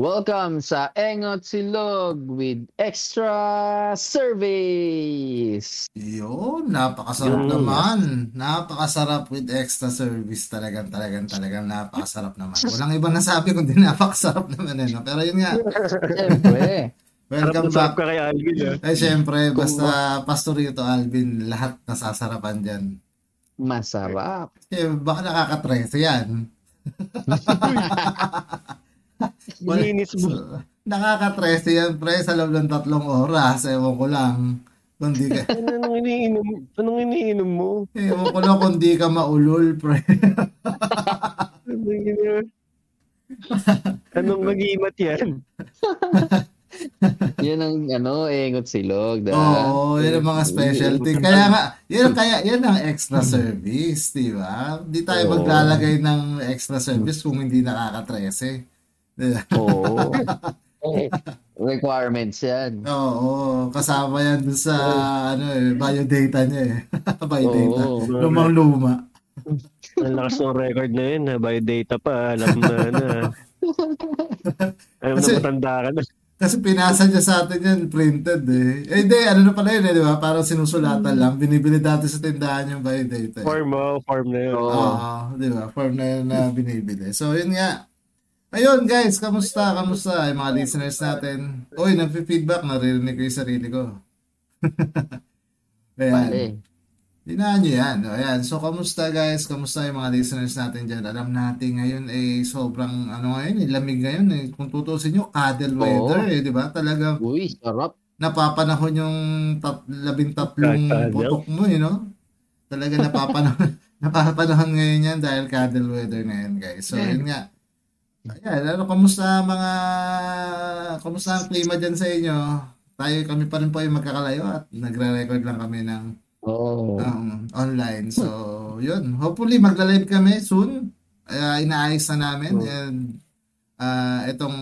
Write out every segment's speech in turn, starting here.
Welcome sa Engot Silog with extra service. Yun, napakasarap Yun. naman. Napakasarap with extra service. Talagang, talagang, talagang napakasarap naman. Walang ibang nasabi kundi napakasarap naman eh. No? Pero yun nga, Siyempre. welcome Sarap back. ka kay Alvin, ah. Eh, syempre, basta Pastorito Alvin, lahat nasasarapan dyan. Masarap. Eh, baka nakakatrese yan. Linis mo. Nakakatrese yan, pre, sa loob ng tatlong oras. Ewan ko lang. Kung di ka, Ano, anong iniinom? Anong iniinom mo? ewan ko lang kung di ka maulol, pre. Anong mag-iimat yan? Yan ang ano, Engot Silog. Da. Oo, yun ang mga specialty. Kaya nga, yun, kaya, yan ang extra service, di ba? Di tayo maglalagay ng extra service kung hindi nakaka-13. Di? Oo. Requirements yan. Oo, kasama yan dun sa ano eh, biodata niya eh. biodata. Oo. Lumang-luma. Ang lakas ng record na yun. ha? By data pa. Alam na na. Alam na Kasi- matanda ka na. Kasi pinasa niya sa atin yan, printed eh. Eh, hindi, ano na pala yun eh, di ba? Parang sinusulatan lang. Binibili dati sa tindahan yung biodata. Eh. Form mo. Form na yun. Oo. Oo, di ba? Form na yun na binibili. So, yun nga. Ayun, guys, kamusta? Kamusta? Yung mga listeners natin. Uy, nag-feedback. Naririnig ko yung sarili ko. Ayan. Bale. Dinaan nyo yan. O, Ayan. So, kamusta guys? Kamusta yung mga listeners natin dyan? Alam natin ngayon eh sobrang ano ngayon, eh, lamig ngayon eh. Kung tutusin nyo, cuddle Oo. weather eh, di ba? Talagang Uy, sarap. napapanahon yung tat, labintatlong Cuddle. putok mo, you know? Talaga napapanahon, napapanahon ngayon yan dahil cuddle weather ngayon, guys. So, yun nga. Ayan, ano, kamusta mga, kamusta ang klima dyan sa inyo? Tayo, kami pa rin po yung magkakalayo at nagre-record lang kami ng Oo. um, online. So, yun. Hopefully, magla-live kami soon. Uh, inaayos na namin. Oh. And uh, itong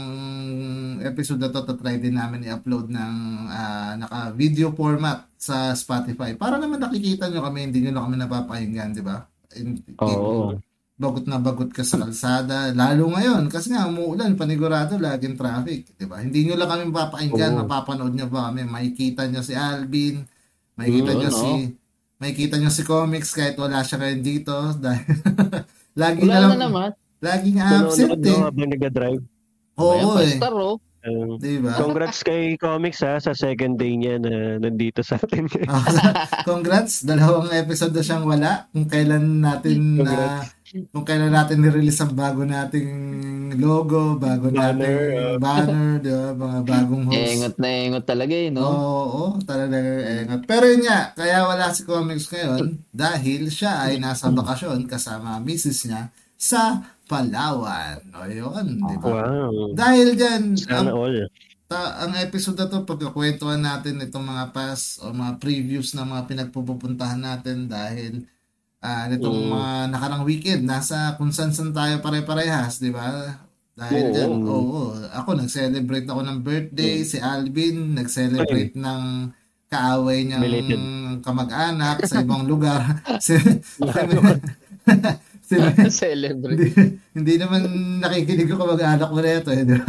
episode na to, try din namin i-upload ng ah, naka-video format sa Spotify. Para naman nakikita nyo kami, hindi nyo na kami napapakinggan, di ba? In- Oo. Bagot na bagot ka sa kalsada. Lalo ngayon, kasi nga umuulan, panigurado, laging traffic. Di ba? Hindi nyo lang kami mapapakinggan, Oo. mapapanood nyo pa kami. Makikita nyo si Alvin, makikita Mm, nyo ano? si makikita nyo si Comics kahit wala siya ngayon dito. Dahil lagi Wala na lang, na naman. lagi nga Nanonood absent eh. habang nag-drive. Oo eh. Star, oh. Um, Di ba? congrats kay Comics ha sa second day niya na nandito sa atin. Congrats, dalawang episode na siyang wala. Kung kailan natin na kung kailan natin ni-release ang bago nating logo, bago Banner, nating uh. banner, di ba? Mga bagong host. Engot na engot talaga eh, no? Oo, talaga engat. Pero yun nga, kaya wala si Comics ngayon dahil siya ay nasa bakasyon kasama ang misis niya sa Palawan. O yun, di ba? wow. Dahil dyan, Sana ang, all. ta- ang episode na to, pagkakwentuhan natin itong mga past o mga previews ng mga pinagpupuntahan natin dahil ah nitong Mm. mga nakarang weekend, nasa kung saan saan tayo pare-parehas, di ba? Dahil Oo. dyan, oo. Ako, nag-celebrate ako ng birthday. Si Alvin, nag-celebrate ng kaaway niyang Belated. kamag-anak sa ibang lugar. si, si, Celebrate. hindi, hindi naman nakikinig ko kamag-anak mo na ito. Eh, di ba?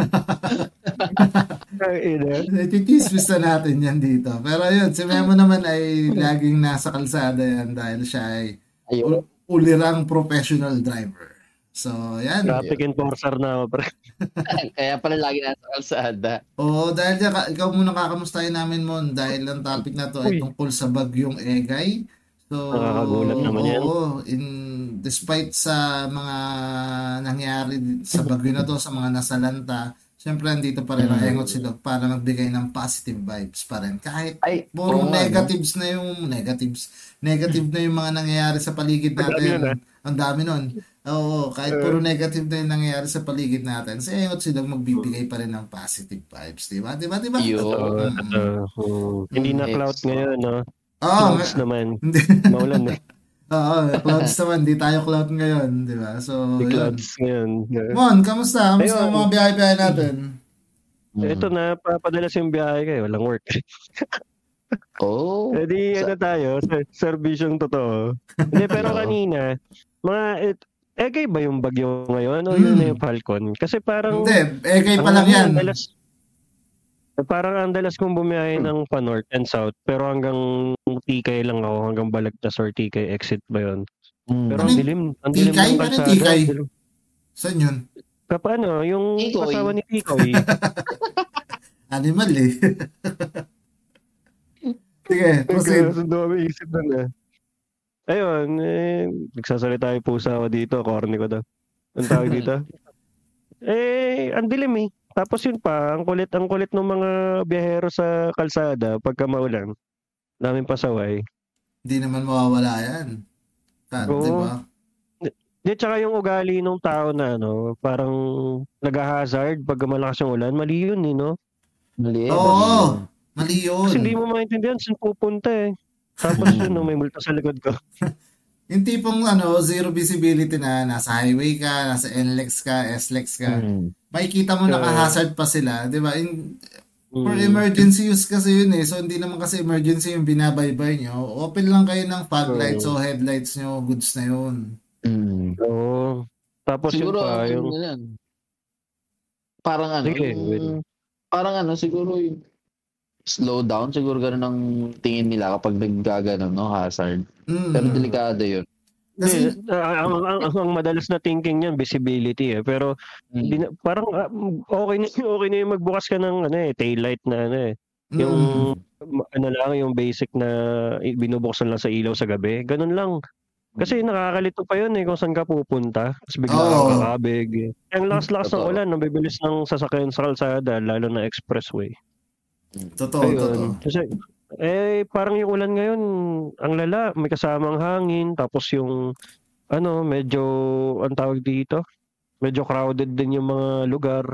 Ay. Chichismis na natin yan dito. Pero yun, si Memo naman ay laging nasa kalsada yan dahil siya ay Ayun. ulirang professional driver. So, yan. Traffic enforcer na ako, pre. Kaya pala lagi nasa kalsada. Oo, dahil dyan, ka- ikaw muna kakamustahin namin mo dahil ang topic na to ay Uy. tungkol sa bagyong Egay. So, Nakakagulat naman yan. Oo, in, despite sa mga nangyari sa bagyo na to, sa mga nasalanta, syempre andito pa rin ang Mm. Engot Silog para magbigay ng positive vibes pa rin. Kahit Ay, puro nga, no? negatives na yung negatives. Negative na yung mga nangyayari sa paligid Ang dami natin. ah. Ang dami nun. Oo, kahit puro negative na yung nangyayari sa paligid natin, si Engot Silog magbibigay pa rin ng positive vibes, di ba? Di ba? Di ba? Yun. Mm. Hindi na cloud ngayon, no? Oo, Clouds naman. Maulan eh. Oo, clouds naman. Di tayo cloud ngayon, di ba? So, Di yun. clouds ngayon. Mon, kamusta? Kamusta ang mga biyahe-biyahe natin? Ito na, papadalas yung biyahe kayo. Walang work. Oh. Eh di, Sa- ano tayo, ser- servisyong totoo. Hindi, pero kanina, mga, et, Egay ba yung bagyo ngayon o yun Hmm. na yung Falcon? Kasi parang... Hindi, ekay pa ang lang yan. dalas, parang ang dalas kong bumiyahe ng pa north and south pero hanggang Tikay lang ako hanggang Balagtas or Tikay exit ba yun Mm. pero Ano ang dilim ang dilim ng Ano dilim. Saan yun? Paano? Yung Tikoy. asawa ni Tikoy. Animal eh. Sige, proceed. Sundo kami isip doon eh. Ayun, eh, nagsasalita yung pusa ako dito, corny ko daw. Ang tawag dito? eh, ang dilim eh. Tapos yun pa, ang kulit, ang kulit ng mga biyahero sa kalsada pagka maulan. Daming pasaway. Hindi naman mawawala yan. Ta, Oo. di ba? Di, tsaka yung ugali ng tao na, ano, parang nag-hazard pag malakas yung ulan, mali yun eh, no? Mali. Oo. Mali yun. Kasi hindi mo maintindihan saan pupunta eh. Tapos yun, no, may multa sa likod ko. Yung tipong ano, zero visibility na nasa highway ka, nasa NLEX ka, SLEX ka. Mm. Makikita mo Oo. naka-hazard pa sila, 'di ba? In, for Mm. emergency use kasi yun eh. So hindi naman kasi emergency yung binabaybay nyo. Open lang kayo ng fog lights o headlights nyo, goods na yun. Mm. Oo. Tapos Siguro, yun pa, ano yung... yan. Parang ano, Sige, yung- parang ano, siguro yung slow down, siguro ganun ang tingin nila kapag naggaganon, no, hazard. Mm. Pero delikado yun. Kasi, Hindi, ah, ang, ang, ang, ang madalas na thinking niyan visibility eh. Pero Mm. di na- parang ah, okay na okay na yung magbukas ka ng ano eh, taillight na ano eh. Yung mm, ano lang yung basic na i- binubuksan lang sa ilaw sa gabi. Ganun lang. Kasi nakakalito pa yun eh kung saan ka pupunta. Tapos bigla Oo. kang kakabig. eh. Ang lakas-lakas ng Totoo. ulan, nabibilis ng sasakyan sa kalsada, lalo na expressway. Totoo, totoo. Ayun. Kasi, eh, parang yung ulan ngayon, ang lala, may kasamang hangin, tapos yung, ano, medyo, ang tawag dito, medyo crowded din yung mga lugar.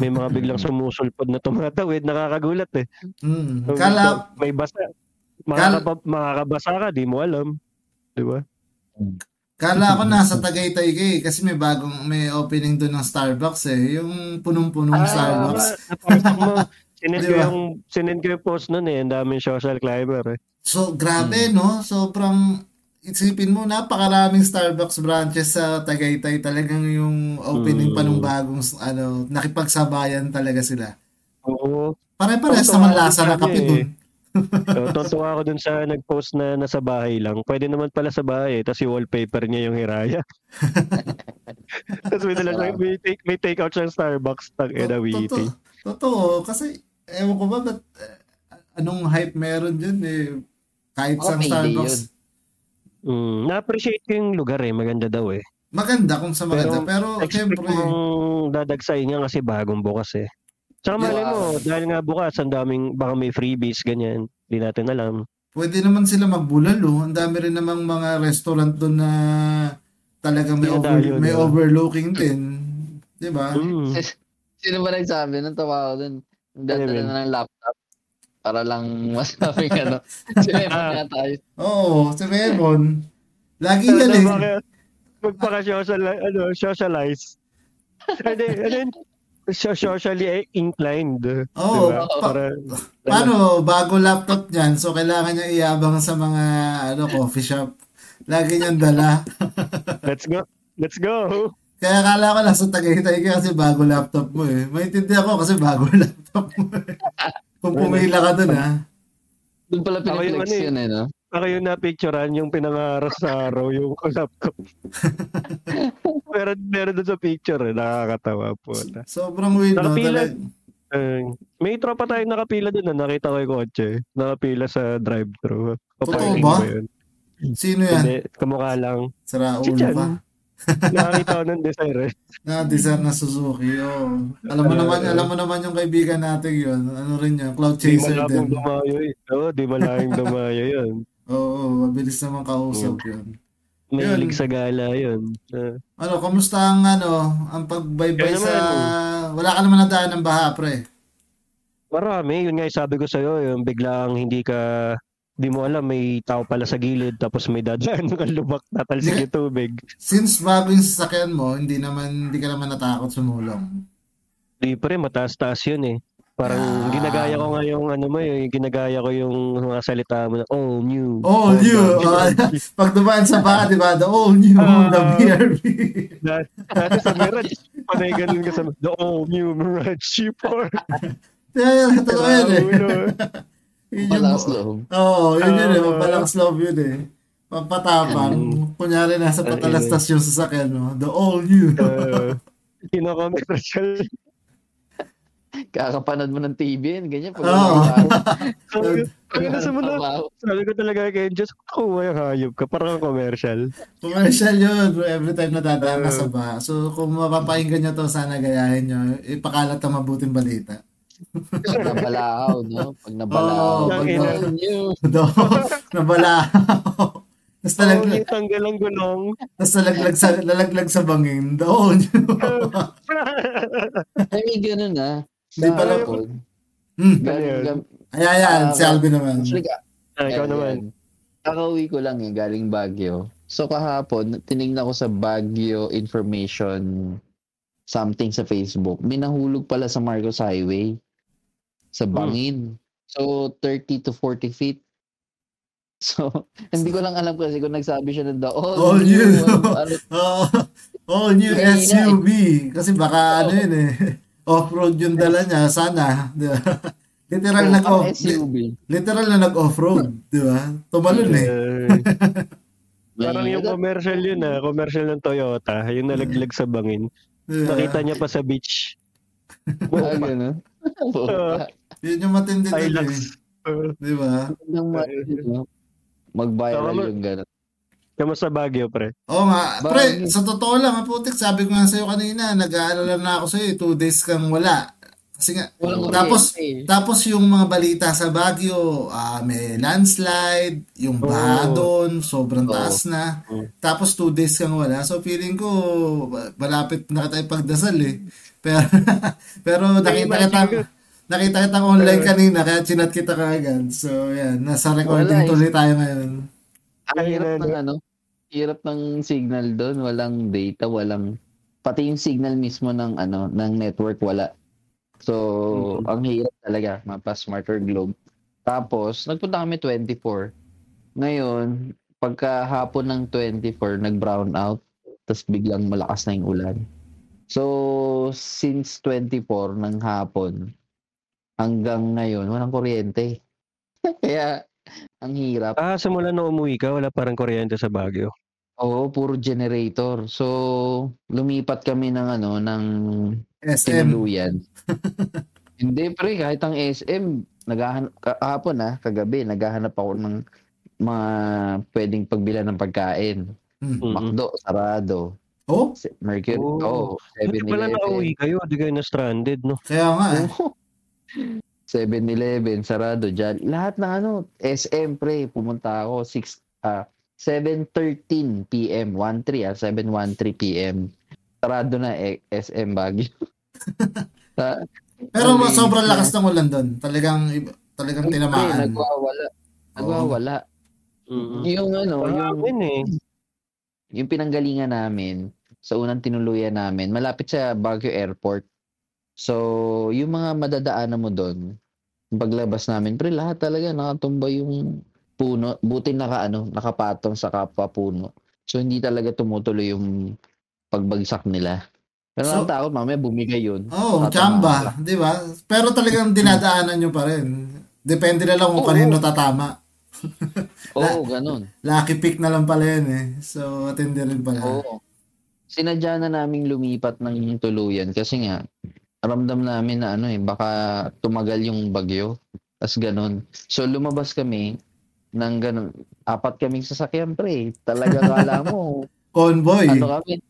May mga biglang sumusulpod na tumatawid, nakakagulat eh. Mm. So, Kala, may basa. Makakaba, makakabasa ka, di mo alam. Di ba? kala ko nasa Tagaytay ka eh, kasi may bagong, may opening doon ng Starbucks eh. Yung punong-punong Starbucks. Sinend ko yung, sinend ko yung post nun eh. Ang daming social climber eh. So, grabe, no? Sobrang, isipin mo, napakaraming Starbucks branches sa Tagaytay. Talagang yung opening pa nung Mm. bagong, ano, nakipagsabayan talaga sila. Oo. Pare-pares Totoo, naman lasa ng sabi kape eh. dun. So, tontuwa ako dun sa nag-post na nasa bahay lang. Pwede naman pala sa bahay, tapos yung wallpaper niya yung hiraya. tapos may, dala may, take, may take out siyang Starbucks tag ina Totoo. Totoo. Kasi, ewan ko ba, ba't, eh, anong hype meron dyan eh. Kahit Baka sa Starbucks. yun. Mm, na-appreciate ko yung lugar eh, maganda daw eh. Maganda kung sa maganda. Pero, Expect syempre, mong dadagsayin niya kasi bagong bukas eh. Tsaka Yeah. malay mo, dahil nga bukas, ang daming, baka may freebies, ganyan. Hindi natin alam. pwede naman sila magbulalo. Ang dami rin namang mga restaurant doon na talagang may, over, Dinadayo, may overlooking din. Di ba? Mm. Sino ba nagsabi? Nang tawa ko dun. Dadala Ano na ng laptop para lang masabi ka, no? Sino Ah. nga tayo? Oo, si Raymond. Lagi yan eh. baka- Magpaka-social, ano, socialize. Ano, ano socially inclined. Oo, diba? pa- Para, Paano, bago laptop niyan, so kailangan niya iyabang sa mga ano coffee shop. Lagi niyang dala. let's go. Let's go. Kaya akala ko nasa Tagaytay ka kasi bago laptop mo eh. Maintindihan ko kasi bago laptop mo eh. Kung pumila ka dun ha. Doon pala piniflex ano eh. yun eh, no? Ako yung napicturean yung pinangaras sa araw yung laptop. pero meron doon sa picture eh, nakakatawa po. Sobrang weird no. Nakapila. Talag- Eh, may tropa tayong nakapila doon na nakita ko yung kotse. Nakapila sa drive-thru. Totoo ba? yun? Sino yan? Hindi, kamukha lang. Sira Si ulo Chan. Ka. Nakakita ko ng desire eh. Na deserve na Suzuki. Oh. Alam mo naman, alam mo naman yung kaibigan natin yun. Ano rin yun? Cloud Di chaser malabong din. dumayo eh. Oo, di malabong dumayo yun. Oo, mabilis naman kausap yun. Mahilig sa gala yun. Ah, Ano, kamusta ang ano, ang pagbaybay sa... naman. Wala ka naman nadaan ng baha, pre. marami, yun nga yung sabi ko sa'yo, yung biglang hindi ka, di mo alam, may tao pala sa gilid, tapos may dadaan kang lubak, tatalsik yung tubig. Since bago yung sasakyan mo, hindi naman, hindi ka naman natakot sumulong. Di rin, mataas-taas yun eh. Parang Ah. ginagaya ko nga yung ano mo, yung ginagaya ko yung mga salita mo na all new. All new. Ah, pag dumaan sa baka, di ba? The all new, Ah. the BRB. Dati sa Mirage, panay ganun ka sa the all new Mirage G4. Yeah, totoo yun eh. Yun yung- Malakas loob. Oo, yun yun eh. Ah. Mapalakas loob yun eh. Pampatapang. Kunyari nasa patalastas yung sasakyan mo. The all new. Uh, Kinokomersyal. Kakapanood mo ng TV yan, ganyan. Pag Oo. Sabi sabi na sa muna, sabi ko talaga kay Diyos, ako yung hayop ka, parang commercial. Commercial yun bro. Every time nadadaan ka Ah. sa ba. So kung mapapakinggan nyo to, sana gayahin nyo. Ipakalat ang mabuting balita. Pag nabalakaw, no? Pag nabalakaw. Oo, pag pag na- nyo. Do, nabala. Tapos nalaglag, new tanggal ang gulong. tapos nalaglag sa, nalaglag sa bangin. New. Ay, may ganun ah. Hindi pala- gam- Ay, ayan, si Alvin naman. Actually, Ah, ikaw naman. Kakauwi ko lang eh, galing Baguio. So kahapon, tinignan ko sa Baguio information something sa Facebook. May nahulog pala sa Marcos Highway. Sa Hmm. Bangin. So 30 to 40 feet. So, hindi ko lang alam kasi kung nagsabi siya ng the all, All new. ano, Oh, all new Kanina eh. SUV. Kasi baka ano yun eh. Off-road yung dala niya. Sana. Literal ano, nag-off. SUV. Literal na nag-off-road. Di ba? Tumalon eh. Eh, parang yung commercial yun ah, commercial ng Toyota, yung nalaglag sa bangin. Nakita niya pa sa beach. Ah, ganun. Ah. Yun yung matindi din eh. Uh, Di ba? Nang ma- Mag-viral yung ganun. kamusta Baguio, pre? Oo nga. Pre, Bagay. sa totoo lang, ha, putik, sabi ko nga sa'yo kanina, nag-aalala na ako sa'yo, eh, two days kang wala. Kasi nga, Walang tapos, kuryente. tapos yung mga balita sa Baguio, ah, may landslide, yung baha Oo. doon, sobrang Oo. taas na. Oo. Tapos two days kang wala. So feeling ko, malapit na kita ipagdasal eh. Pero, pero nakita kita. Nakita kita online kanina, kaya chinat kita kaagad. So yan, nasa recording Wala eh. tuloy tayo ngayon. Ang hirap ng ano, hirap ng signal doon, walang data, walang pati yung signal mismo ng ano, ng network wala. So, Mhm. ang hirap talaga, mapa smarter globe. Tapos, nagpunta kami 24. Ngayon, pagka hapon ng 24, nag-brown out, tapos biglang malakas na yung ulan. So, since 24 ng hapon, hanggang ngayon, walang kuryente. Kaya, ang hirap. Ah, simula nung umuwi ka, wala parang kuryente sa Baguio. Oo, puro generator. So, lumipat kami ng ano, ng SM. tinuluyan. Hindi pre, kahit ang SM, naghahanap, kahapon ah, kagabi, naghahanap ako ng mga pwedeng pagbilan ng pagkain. Hmm. Mm-mm. McDo, sarado. Oh, Mercury, Oh. oh, Hindi pala 7-Eleven. nauwi kayo, di kayo na stranded, no? kaya nga eh. Oo. 7-Eleven, sarado dyan. Lahat ng ano, SM pre, pumunta ako 6, ah, 7.13 p.m. 1.3 ah, 7.13 p.m. Sarado na eh, SM Baguio. Sa- Pero Ang sobrang lakas ng ulan doon. Talagang, talagang Pre, tinamaan. nagwawala. Nagwawala. Mm-mm. Yung ano, yung, Amin eh. yung pinanggalingan namin, sa unang tinuluyan namin, malapit sa Baguio Airport. So, yung mga madadaanan mo doon, paglabas namin, pre, lahat talaga nakatumba yung puno. Buti naka, ano, nakapatong sa kapwa puno. So, hindi talaga tumutuloy yung pagbagsak nila. Pero So- so, takot, mamaya bumigay yun. Oo, oh, lang. Di ba? Pero talagang dinadaanan nyo pa rin. Depende na lang kung Oo. kanino tatama. Oo, ganun. Lucky pick na lang pala yun eh. So, atindi rin pala. Oo. Sinadya na naming lumipat ng tuluyan kasi nga, ramdam namin na ano eh, baka tumagal yung bagyo. Tapos ganun. So lumabas kami ng ganun. Apat kaming sasakyan pre. Talaga kala mo, Convoy. ano kami.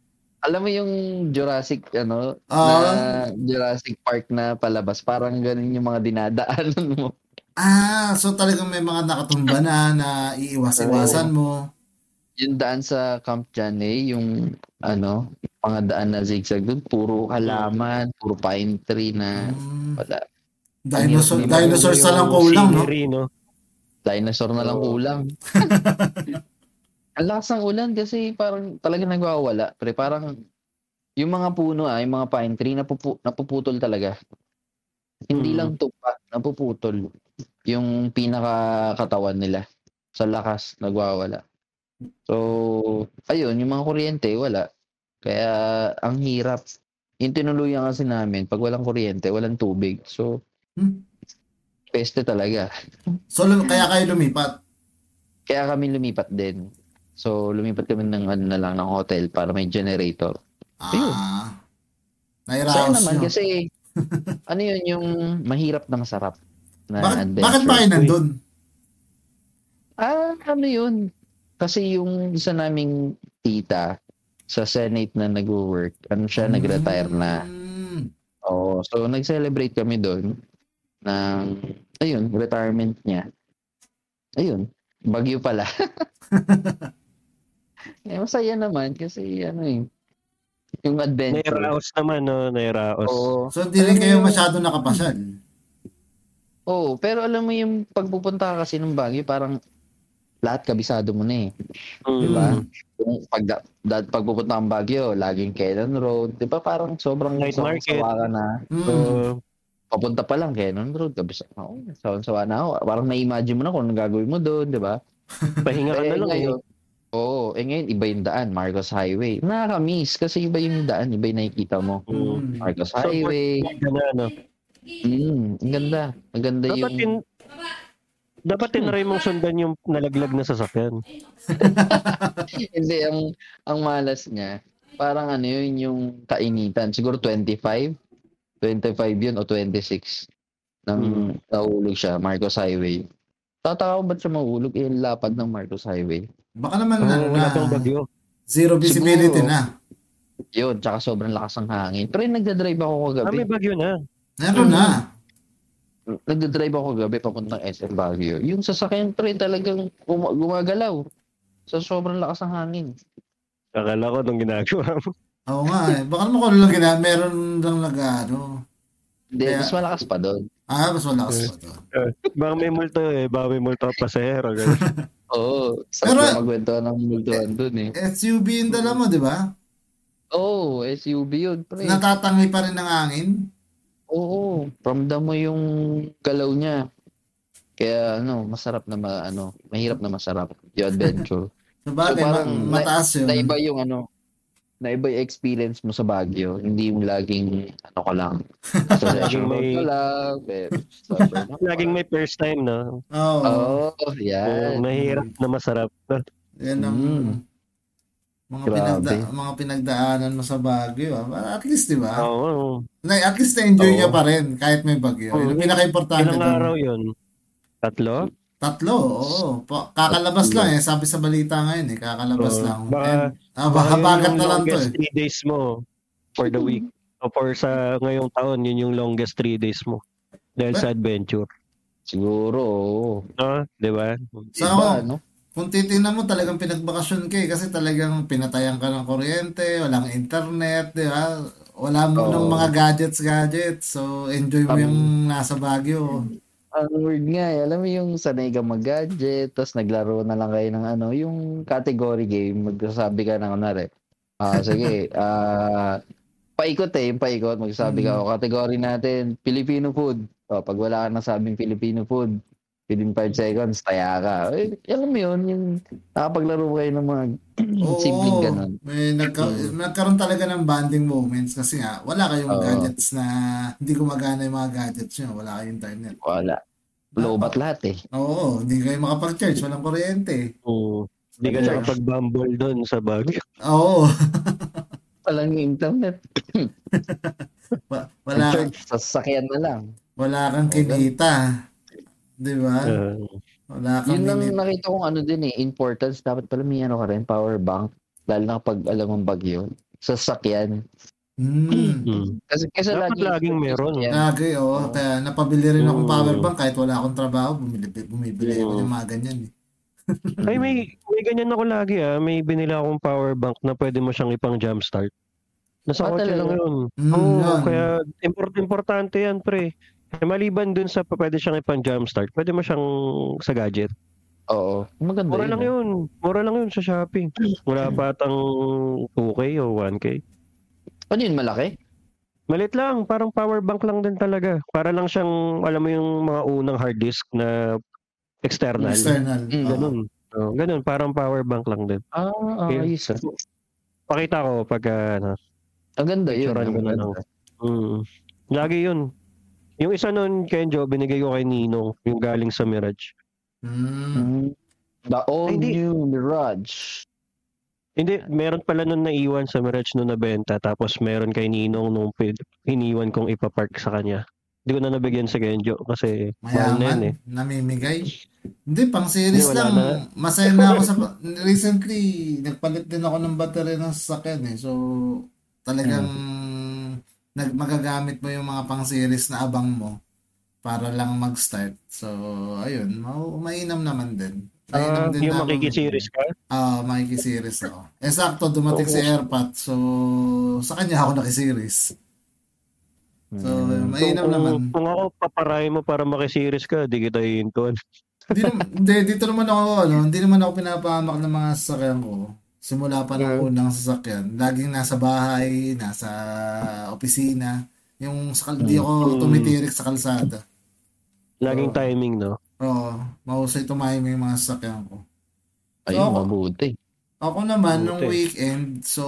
Alam mo yung Jurassic, ano, Ah. na Jurassic Park na palabas. Parang ganun yung mga dinadaanan mo. Ah, so talagang may mga nakatumba na na iiwas-iwasan mo. Yung daan sa Camp Janay, yung ano, mga daan na zigzag doon, puro halaman, puro pine tree na Hmm. wala. Dinosaur, dinosaurs Yung na lang kulang, no? Dinosaur na lang kulang. Ang lakas ng ulan kasi parang talaga nagwawala. Pre, parang yung mga puno ah, yung mga pine tree, napupu- napuputol talaga. Hindi Mm. lang tupa, napuputol. Yung pinaka-katawan nila. Sa lakas, nagwawala. So, ayun, yung mga kuryente, wala. Kaya, ang hirap. Yung tinuluyan kasi namin, pag walang kuryente, walang tubig. So, Hmm. peste talaga. So, kaya kayo lumipat. Kaya kami lumipat din. So, lumipat kami ng ano na lang ng hotel para may generator. Ayun. Ah. Saya Nairaos naman nyo. kasi ano yun yung mahirap na masarap na Bakit, adventure. bakit ba kayo nandun? Ah, ano yun? Kasi yung isa naming tita sa Senate na nag-work, ano siya, nag-retire na. Mm. Oo, so nag-celebrate kami doon ng, ayun, retirement niya. Ayun, bagyo pala. eh, masaya naman kasi ano eh, yung adventure. Nairaos naman, no? Nairaos. Oo. So, hindi rin kayo masyado nakapasyal. Oo, pero alam mo yung pagpupunta ka kasi ng Baguio, parang lahat kabisado mo na eh. Mm. Diba? Mm. Yung pag, da, pagpupunta ng Baguio, laging Quezon Road. Di ba parang sobrang Night market. sawa ka na. Mm. So, Papunta pa lang Quezon Road, kabisa ako. Sawan-sawa na ako. Parang na-imagine mo na kung anong gagawin mo doon, di ba? pahinga ka na lang eh. ngayon, Oo, eh ngayon iba yung daan, Marcos Highway. Nakaka-miss kasi iba yung daan, iba yung nakikita mo. Mm. Marcos So, Highway. Na, no? Mm, ang ganda. Ang ganda Dapat yung... tin dapat tinry mong sundan yung nalaglag na sasakyan. Hindi, ang, ang malas niya, parang ano yun, yung kainitan. Siguro 25? 25 yun o 26 nang Hmm. nahulog siya, Marcos Highway. Tataka ko ba't siya mahulog? Eh, lapad ng Marcos Highway. Baka naman Oh, ano na, bagyo. zero visibility Siguro. na. Yun, tsaka sobrang lakas ng hangin. Pero yung nagdadrive ako Ah, kagabi. may bagyo na. Meron na. Nagdadrive ako kagabi papuntang SM Baguio. Yung sasakyan pre talagang gum- gumagalaw. Sa sobrang lakas ng hangin. Akala ko nung ginagawa mo. Oo nga eh. Baka naman kung ano lang gina, meron lang nag ano. Hindi, Kaya- mas malakas pa doon. Ah, mas malakas pa to. Baka may multo eh. Baka may multo ka pasahero. ganun. Oo. Sa Pero- magkwento ng multuhan doon eh. SUV yung dala mo, di ba? Oo, oh, SUV yun, pre. Natatangi pa rin ng hangin. Oo, ramdam mo yung galaw niya. Kaya ano, masarap na ma, ano, mahirap na masarap yung adventure. Sa bagay, So, parang ma- mataas yun. naiba yung ano, naiba yung experience mo sa Baguio. Hindi yung laging ano ka lang. Sa Laging may- ka lang. sa- Laging may first time, no? Oo. Oh, So, yan. mahirap na masarap. Yan ang Mm. Mga, Grabe. pinagda, mga pinagdaanan mo sa Baguio. Ah. At least, di ba? Oo. Na, at least na-enjoy Oo. niya pa rin kahit may bagyo. Oo. Yun ang pinaka-importante doon. araw yun? Tatlo? Tatlo, oo. Pa- kakalabas lang eh. Sabi sa balita ngayon eh. Kakalabas Oo. lang. Baka- And, ah, baka yun bagat yung na lang to longest eh. three days mo for the week. O for sa ngayong taon, yun yung longest three days mo. Dahil sa adventure. Siguro, oo. No? Di ba? So, Iba, no? Kung titingnan mo talagang pinagbakasyon ka eh. Kasi talagang pinatayan ka ng kuryente, walang internet, di ba? Wala mo Oo. ng mga gadgets-gadgets. So, enjoy mo Um, yung nasa Baguio. Ang weird nga eh. Alam mo yung sanay ka mag-gadget, tapos naglaro na lang kayo ng ano, yung category game, magsasabi ka na kunwari, ah, sige, ah, paikot eh, yung paikot, magsasabi ka, Mm. o category natin, Filipino food. O, pag wala ka nasabing Filipino food, within 5 seconds, taya ka. Eh, alam mo yun, yung nakapaglaro kayo ng mga Oo, simpleng ganun. May nagka- Mm. nagkaroon talaga ng bonding moments kasi nga, wala kayong Oo. gadgets na hindi gumagana yung mga gadgets nyo. Wala kayong internet. Wala. Lobat lahat eh. Oo, hindi kayo makapag-charge. Walang kuryente. Oo. Hindi ka Okay. nakapag-bumble doon sa Baguio. Oo. Walang internet. Wa- wala, Church, sa sasakyan na lang. wala kang kinita. Di ba? Ah, Wala kang Yun lang minute. nakita kong ano din eh, importance. Dapat pala may ano ka rin, power bank. Lalo na kapag alam mong bagyo. Sa sasakyan. Mm. mm. Kasi, kasi Dapat lagi, laging meron. Lagi, oo. Kaya napabili rin akong Mm. power bank kahit wala akong trabaho. Bumili, bumibili ako Mm. ng mga ganyan. Eh. Ay, may, may ganyan ako lagi ah. May binili akong power bank na pwede mo siyang ipang jumpstart. Nasa Ah, kotse lang yun. Mm, Oo, yun. kaya import, importante yan, pre. Eh, maliban dun sa pwede siyang ipang jumpstart, pwede mo siyang sa gadget. Oo. Maganda Mura yun. lang ah. yun. Mura lang yun sa Shopee. Wala pa atang 2K o 1K. Ano yun, malaki? Malit lang, parang power bank lang din talaga. Para lang siyang, alam mo yung mga unang hard disk na external. External. Mm. Ganun. Oh, ganun, parang power bank lang din. Ah, Okay. ayos ah. Pakita ko pag ano, Ang ganda yun. Ang ganda. mm, lagi yun. Yung isa nun, Kenjo, binigay ko kay Ninong, yung galing sa Mirage. Mm. The all Hindi. new Mirage. Hindi, meron pala nun naiwan sa Mirage nung nabenta, tapos meron kay Ninong nung iniwan kong ipapark sa kanya. Hindi ko na nabigyan sa Kenjo kasi mahal na yun Mayaman, eh. namimigay. Hindi, pang series Hindi, lang. na. Masaya na ako sa... Recently, nagpalit din ako ng battery ng sasakyan eh. So, talagang nag magagamit mo yung mga pang series na abang mo para lang mag-start. So, ayun, ma- mainam naman din. Ah, Mainam din yung makikisiris ka? Ah, makikisiris ako. Eh, sakto, dumating si AirPod. So, sa kanya ako nakisiris. So, Mm. mainam kung, naman. Kung ako paparay mo para makisiris ka, di kita iintuan. Naman, hindi, dito naman ako, ano, hindi naman ako pinapahamak ng mga sasakyan ko. Simula pa ng Mm. unang sasakyan. Laging nasa bahay, nasa opisina. Yung sa, hindi ako Mm. tumitirik sa kalsada. Laging Oo. timing, no? Oo, mahusay tumahimik yung mga sasakyan ko. Ayun, ako- mabuti. Ako naman, nung Buti. weekend, so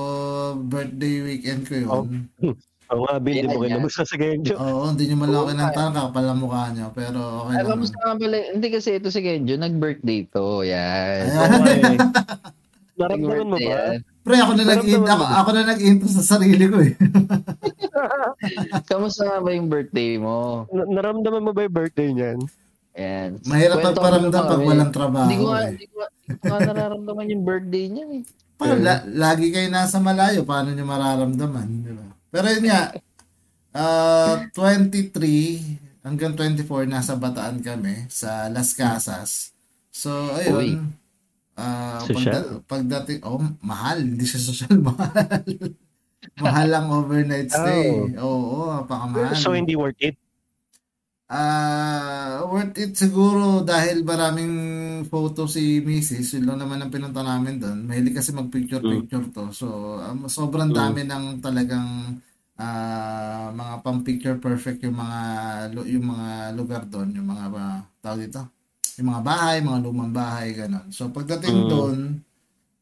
birthday weekend ko Oh. yun. Ako nga, Bin, di mo yan. kinamusta sa Genjo. Oo, hindi nyo Oo, kinantahan, kakapal ang mukha nyo. Pero okay Ay, naman. kamusta nga pala? Hindi kasi ito si Kenjo, nag-birthday to. Yan. Ayan. Okay. Naramdaman mo ba? Pre, ako na nag Naramdaman ako, ako na nag-intro sa sarili ko eh. Kamusta nga ba yung birthday mo? Na- naramdaman mo ba yung birthday niyan? Yan. Mahirap Kwento magparamdam pag walang trabaho. Hindi ko nga, eh. hindi ko hindi ko nararamdaman yung birthday niya eh. Paano, la- lagi kayo nasa malayo, paano nyo mararamdaman? Di ba? Pero yun nga, ah 23 hanggang 24 nasa Bataan kami sa Las Casas. So, Uy. Ayun. Ah, Social. pagda- pagdating, oh, mahal. Hindi siya social, mahal. mahal ang overnight stay. Oo, napakamahal. So, hindi worth it? Ah, worth it siguro dahil maraming photo si Mrs. Yun lang naman ang pinunta namin doon. Mahilig kasi mag-picture-picture to. So, um, sobrang Mm. dami ng talagang ah, mga pang-picture perfect yung mga yung mga lugar doon, yung mga uh, tawag dito, yung mga bahay, mga lumang bahay, ganun. So, pagdating Mm. doon,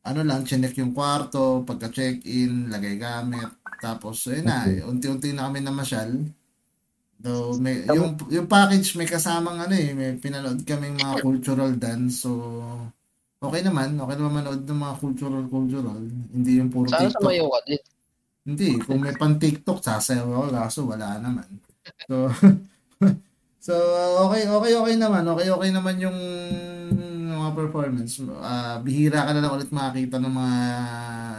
ano lang, chinek yung kwarto, pagka-check-in, lagay gamit, tapos, ayun na, unti-unti na kami namasyal. Though, may, yung, yung package may kasamang ano eh, may pinanood kaming mga cultural dance, so, okay naman, okay naman manood ng mga cultural cultural, hindi yung puro Sana TikTok. din. Hindi, kung may pan TikTok, sasayaw ako, kaso wala naman. So, so okay, okay, okay naman. Okay, okay naman yung mga performance. Ah, bihira ka na lang ulit makakita ng mga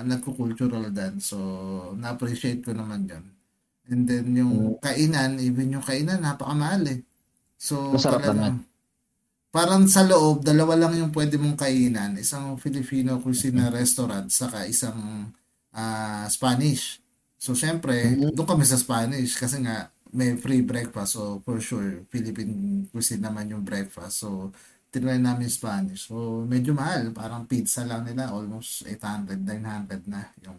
nagko-cultural dance. So, na-appreciate ko naman yan. And then, yung kainan, even yung kainan, napakamahal eh. So, Masarap talagang- Parang sa loob, dalawa lang yung pwede mong kainan. Isang Filipino cuisine na restaurant, saka isang ah, Spanish. So, syempre, Mhm. doon kami sa Spanish kasi nga may free breakfast. So, for sure, Philippine cuisine naman yung breakfast. So, tinry namin Spanish. So, medyo mahal. Parang pizza lang nila. Almost 800, 900 na. Yung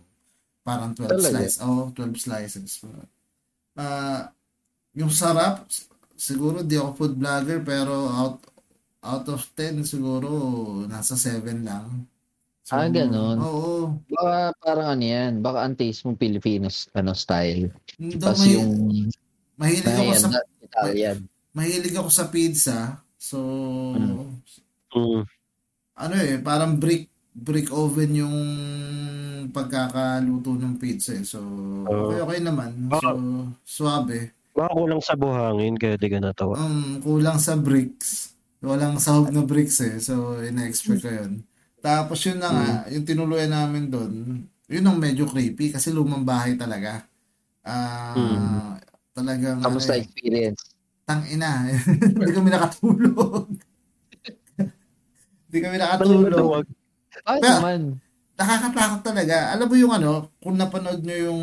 parang 12 Talaga? slices. Oh, 12 slices. Ah, yung sarap, siguro di ako food vlogger pero out out of 10 siguro nasa 7 lang. So, Ah, ganun. Oo. Baka parang ano yan, baka ang taste mo Filipino ano, style. Doon Tapos yung mahilig ako sa Italian, mahilig ako sa pizza. So Mm. Mm. ano eh, parang brick brick oven yung pagkakaluto ng pizza eh. So okay okay naman. So suabe. Baka kulang sa buhangin, kaya di ka natawa. Um, kulang sa bricks. Walang sahog na bricks eh. So, ina-expect ko yun. Tapos yun na nga, yung tinuluyan namin doon, yun ang medyo creepy kasi lumang bahay talaga. Ah, Mm. Talagang Kamusta ano eh, experience? tang ina. Hindi kami nakatulog. Hindi kami nakatulog. Ay, Pero- naman. Nakakatakot talaga. Alam mo yung ano, kung napanood nyo yung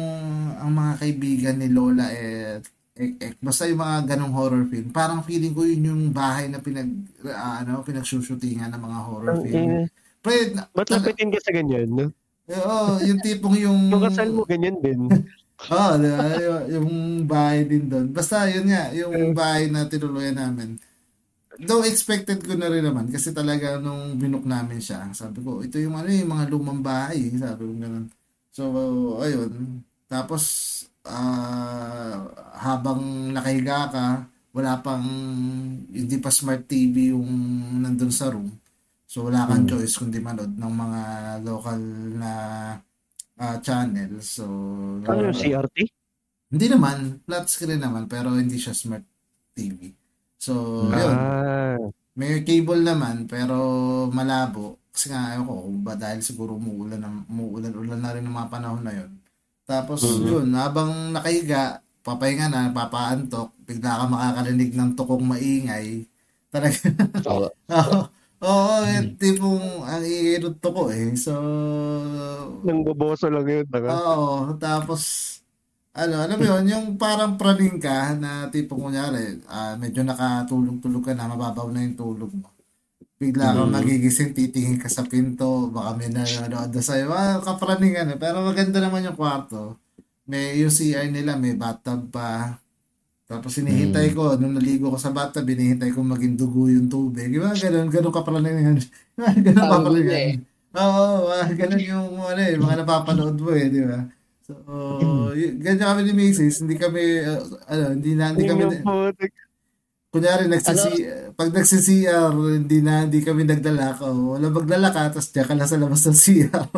ang mga kaibigan ni Lola eh, eh, eh, basta yung mga ganong horror film, parang feeling ko yun yung bahay na pinag ah, ano, pinagsushootingan ng mga horror Ang film. Pre, Ba't lapitin ka sa ganyan, no? oh, yung tipong yung Yung kasal mo, ganyan din. Oo, di ba? Yung, yung bahay din doon. Basta yun nga, yung bahay na tinuluyan namin. Though expected ko na rin naman kasi talaga nung binook namin siya, sabi ko, ito yung ano yung mga lumang bahay, sabi ko ganun. So, ayun. Tapos, ah, habang nakahiga ka, wala pang, hindi pa smart TV yung nandun sa room. So, wala kang Hmm. choice kundi manood ng mga local na ah, channel. So, Ano yung CRT? hindi naman, flat screen naman, pero hindi siya smart TV. So, yun. Ah, May cable naman, pero malabo. Kasi nga, ayaw ko, ba dahil siguro umuulan, na- umuulan-ulan na rin ng mga panahon na yun. Tapos, Mhm. yun, habang nakahiga, papahinga na, papaantok, bigla ka makakarinig ng tukong maingay. Talaga, Oo. oo, oo, yung tipong ang ingay ng tuko eh. So, nang boboso lang yun. Taka. Oo, tapos ano, alam mo yun, yung parang praning ka na tipo kunyari, ah, medyo nakatulog-tulog ka na, mababaw na yung tulog mo. Bigla kang Mm. magigising, titingin ka sa pinto, baka may nanonood na sa'yo. Ah, kapraning ano. Pero maganda naman yung kwarto. May yung CR nila, may bathtub pa. Tapos hinihintay ko, nung naligo ko sa bathtub, hinihintay ko maging dugo yung tubig. Di ba? Ganun, ganun kapraning yan. ganun Tama kapraning na yan. Oo, ah, ganun yung ano eh, mga napapanood mo eh, di ba? So, y- ganyan kami ni Macy's, hindi kami, uh, ano, hindi na, hindi kami, Yung kunyari, nagsisi, pag nagsisi-CR, hindi na, hindi kami nagdalakaw. Wala maglalaka, tapos diyan ka lang sa labas ng CR.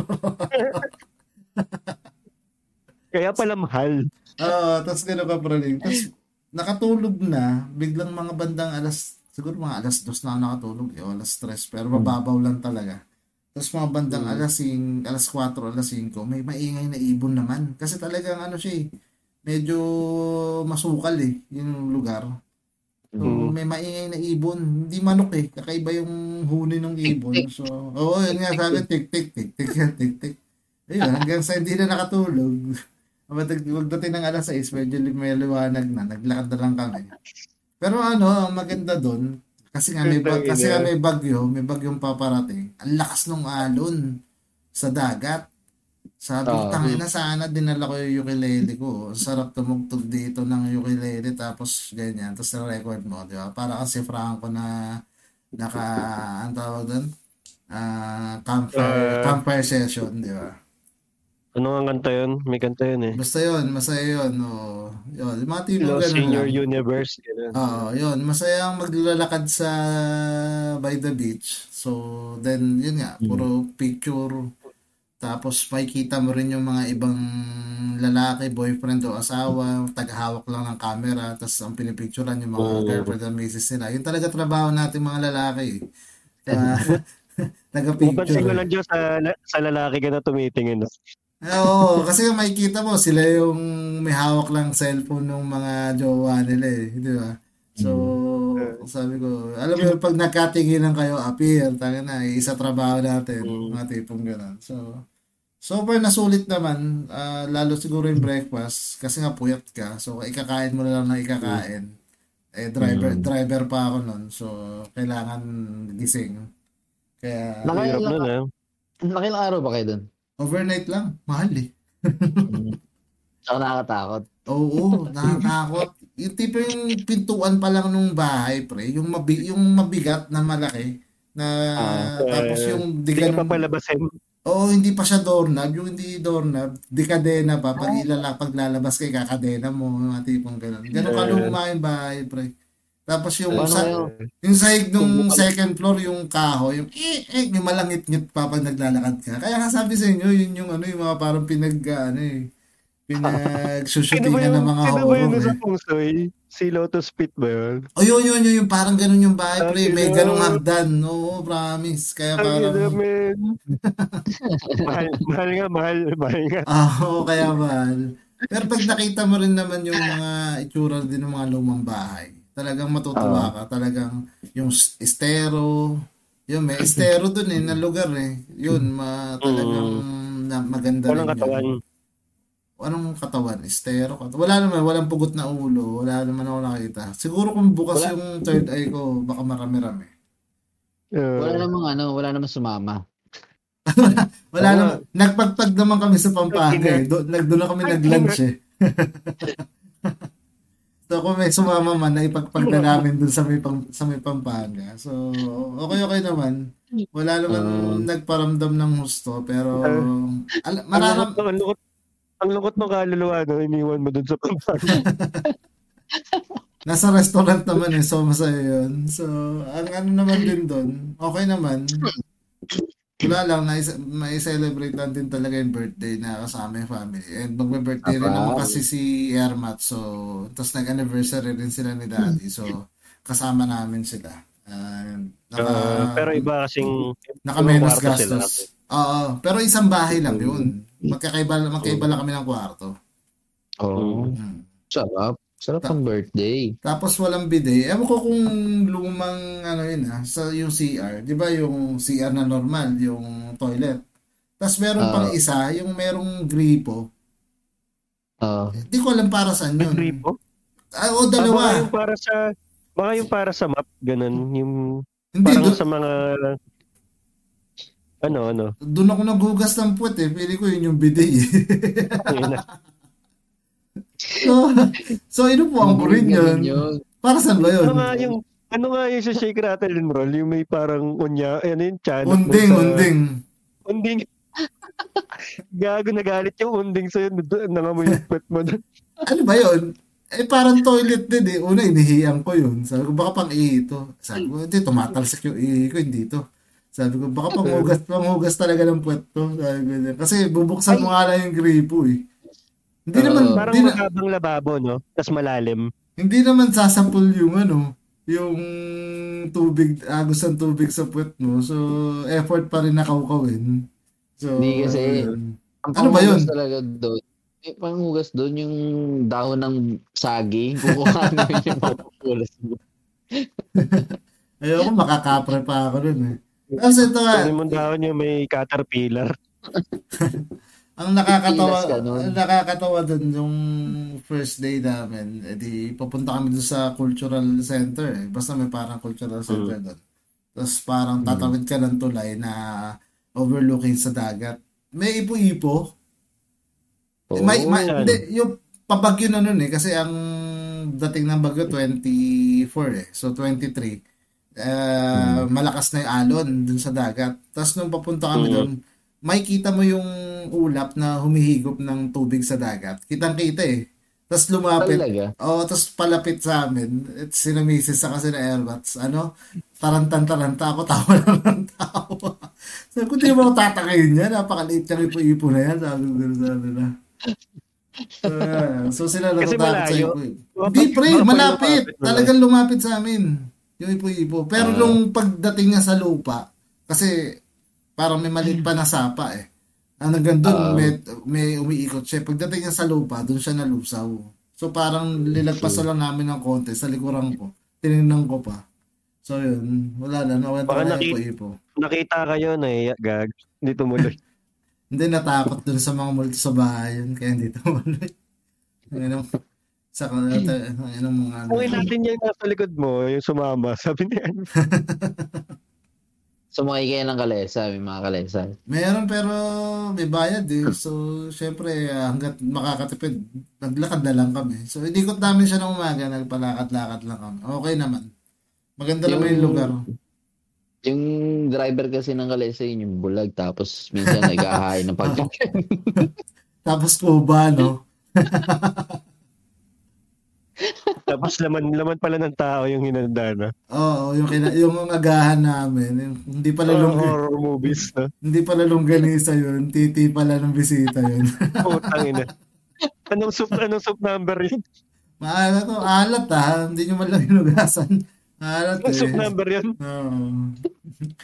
Kaya pala mahal. Oo, tapos gano'n ka praning. Tapos, nakatulog na, biglang mga bandang alas, siguro mga alas dos na nakatulog, eh, alas tres, pero mababaw lang talaga. Tapos mga bandang Mm. alas, sing, alas 4, alas 5, may maingay na ibon naman. Kasi talagang ano siya eh, medyo masukal eh, yung lugar. So, Mm. may maingay na ibon. Hindi manok eh. Kakaiba yung huni ng ibon. So, oo, yun nga sabi, tik, tik, tik, tik, tik, tik, tik. Ayun, hanggang sa hindi na nakatulog. Pagdating ng alas 6, medyo may liwanag na. Naglakad na lang kami. Pero ano, ang maganda doon, kasi nga may, bag, kasi nga may bagyo, may bagyong paparating. Ang lakas ng alon sa dagat. Sabi ko, Oo. tangina sana dinala ko yung ukulele ko. Ang Sarap tumugtog dito ng ukulele tapos ganyan. Tapos na-record mo, di ba? Para kasi Franco na naka, ang tawag doon? Ah, campfire, Ah. campfire session, di ba? Ano nga kanta yun? May kanta yun eh. Basta yun, masaya yun. Oh. Yun, mga tipo in ganun your lang. universe. Ganun. Oo, yun. Masaya ang maglalakad sa by the beach. So, then, yun nga, puro picture. Tapos, makikita mo rin yung mga ibang lalaki, boyfriend o asawa, taghawak lang ng camera, tapos ang pinipicturean yung mga Oo. girlfriend and misis nila. Yun talaga trabaho natin mga lalaki. Uh, Mapansin ko Taga-picture. lang dyan sa, sa lalaki ka na tumitingin. No? Oo, kasi makikita mo, sila yung may hawak lang cellphone ng mga jowa nila eh, di ba? So, sabi ko, alam mo yun, pag nagkatinginan kayo, appear, tayo na, isa trabaho natin, Mm. mga tipong gano'n. So, super nasulit naman, ah, lalo siguro yung breakfast, kasi nga puyat ka, so ikakain mo na lang na ikakain. Eh, driver, Mm. driver pa ako nun, so kailangan gising. Kaya, Naka- Hirap nun eh. Araw ba kayo dun? Overnight lang, mahal eh. Saka nakakatakot. Oo, nakakakot. Yung tipo yung pintuan pa lang nung bahay, pre, yung mabi yung mabigat na malaki na Ah, tapos eh, yung di Hindi ka pa palabasin. Oo, hindi pa siya doorknob, yung hindi doorknob, di kadena pa pag ilala paglalabas kay kakadena mo, mga tipong ganun. Ganun Eh. kaluma yung bahay, pre. Tapos yung Paano sa, yung sahig nung second floor, yung kahoy, yung eh, eh, yung malangit-ngit pa pag naglalakad ka. Kaya nga sabi sa inyo, yun yung ano, yung mga parang pinag, ano eh, pinag-shootingan ng mga sino ba yun horror sa eh. Feng Shui? Si Lotus Pit ba yun? O yun, yun, yun, yung parang ganun yung bahay, pre. Sabi May ganung hagdan. Oo, promise. Kaya Ang parang, men. mahal, mahal nga, mahal, mahal nga. ah, oo, kaya mahal. Pero pag nakita mo rin naman yung mga itsura din ng mga lumang bahay, talagang matutuwa ka. Talagang yung estero, yun, may estero dun eh, na lugar eh. Yun, ma, talagang na, maganda rin Walang katawan. yun. Anong katawan? Estero? Kat- Wala naman, walang pugot na ulo. Wala naman ako nakita. Siguro kung bukas Wala. yung third eye ko, baka marami-rami. Uh, Wala namang ano, wala namang sumama. Wala Oo. naman. Nagpagpag naman kami sa Pampanga eh. Do, nag, doon na kami nag-lunch eh. so kung may sumama man, na ipagpagda namin dun sa may, pang, sa may Pampanga. So, okay-okay naman. Wala naman Ah. nagparamdam ng husto, pero al- Ang mararam, ang lungkot, ang lungkot ng kaluluwa, no? Iniwan mo dun sa Pampanga. nasa restaurant naman eh, so masaya yun. So, ang ano naman din doon, okay naman. Wala lang, may celebrate lang din talaga yung birthday na kasama yung family. And magbe-birthday rin naman kasi si Ermat. So, tapos nag-anniversary rin sila ni Daddy. So, kasama namin sila. And, naka, Ah, pero iba kasing naka-menos gastos. Oo, pero isang bahay lang yun. Magkakaiba, magkaiba lang kami ng kwarto. Oh, Hmm. sarap. Sarap ang birthday. Tapos walang bidet. Ewan ko kung lumang ano yun ah, sa yung CR. Di ba yung CR na normal, yung toilet. Tapos meron Ah. pang isa, yung merong gripo. Ah, Di ko alam para saan yun. gripo. Ah, o Ah, baka dalawa. yung para sa baka yung para sa map ganun yung Hindi, parang doon, sa mga ano ano doon ako naghugas ng puwet eh. Pili ko yun yung bidet eh. So, so inupuan ko rin yun. Para saan ba yun? ano nga yung ano nga yung sa shake rattle and roll yung may parang unya ano yung chan Unding, unding. unding gago nagalit yung unding sa'yo nangamoy yung pet mo Ano ba yun? Eh parang toilet din eh. Una, inihiyan ko yun. Sabi ko, baka pang ihi ito. Sabi ko, hindi, tumatalsik yung ihi ko, hindi to. Sabi ko, baka panghugas, panghugas talaga ng puwet to. Sabi ko, kasi bubuksan mo nga lang yung gripo eh. Hindi Oo. naman, parang hindi, na, magabang lababo no tas malalim hindi naman sasampol yung ano, yung tubig, agos ng tubig sa puwet mo. So, effort pa rin nakawkawin. So, Hindi kasi. Ang Ano ba yun? talaga doon. May panghugas doon yung dahon ng saging. Kukuha yun yung mapupulas mo. Ayoko, makakapre pa ako dun eh. Kasi ito nga, Kunin mo dahon yung may caterpillar Ang nakakatawa, ang nakakatawa dun yung first day namin, edi papunta kami dun sa cultural center eh. Basta may parang cultural center dun. Tapos parang tatawid ka ng tulay na overlooking sa dagat. May ipo-ipo. Oo. may, may, hindi, yung pabagyo na nun eh. Kasi ang dating ng bagyo 24 eh. So 23. Eh, Malakas na yung alon dun sa dagat. Tapos nung papunta kami Mm. dun, makikita mo yung ulap na humihigop ng tubig sa dagat. Kitang-kita eh. Tapos lumapit. Talaga. Oo, tapos palapit sa amin. At sinamisis sa kasi na Airbots. Ano? Tarantan-taranta ako. Tawa lang ng tawa. Sabi ko, di mo ako tatakayin yan. Napakaliit yung ipo-ipo na yan. Sabi ko gano'n sa nila. So, sila natatakot sa ipo Hindi pre, malapit. wala. Talagang lumapit sa amin. Yung ipo-ipo. Pero Ah. nung pagdating niya sa lupa, kasi parang may maliit pa na sapa eh. Ang hanggang doon, Ah. may, may umiikot siya. Pagdating niya sa lupa, doon siya nalusaw. So parang lilagpasan lang namin ng konti sa likuran ko. Tinignan ko pa. So yun, wala na. Nawala Baka na naki- ipo-ipo. nakita kayo na gag hindi tumuloy Hindi natakot dun sa mga multo sa bahay yun. Kaya hindi tumuloy. Ano, sa kanata, ano mga. Kung natin yung nasa likod mo, yung sumama, sabi niya, Sumakay kayo ng kalesa, may mga kalesa. Meron pero may bayad eh. So, syempre, ah, hanggat makakatipid, naglakad na lang kami. So, inikot namin siya ng umaga, nagpalakad-lakad lang kami. Okay naman. Maganda naman yung Yung- lugar. Yung driver kasi ng kalesa yun yung bulag. Tapos minsan nag-ahay ng pagkain. Tapos kuba, no? tapos laman laman pala ng tao yung hinanda na. Oo, yung, kina- yung agahan namin. Yung, hindi pala lungga, horror movies na. hindi pala longganisa yun. Titi pala ng bisita yun. Putang ina. Anong soup, anong soup number yun? Maalat to. Alat ah. Hindi nyo man lang hinugasan. Alat eh. soup number yun? Oo.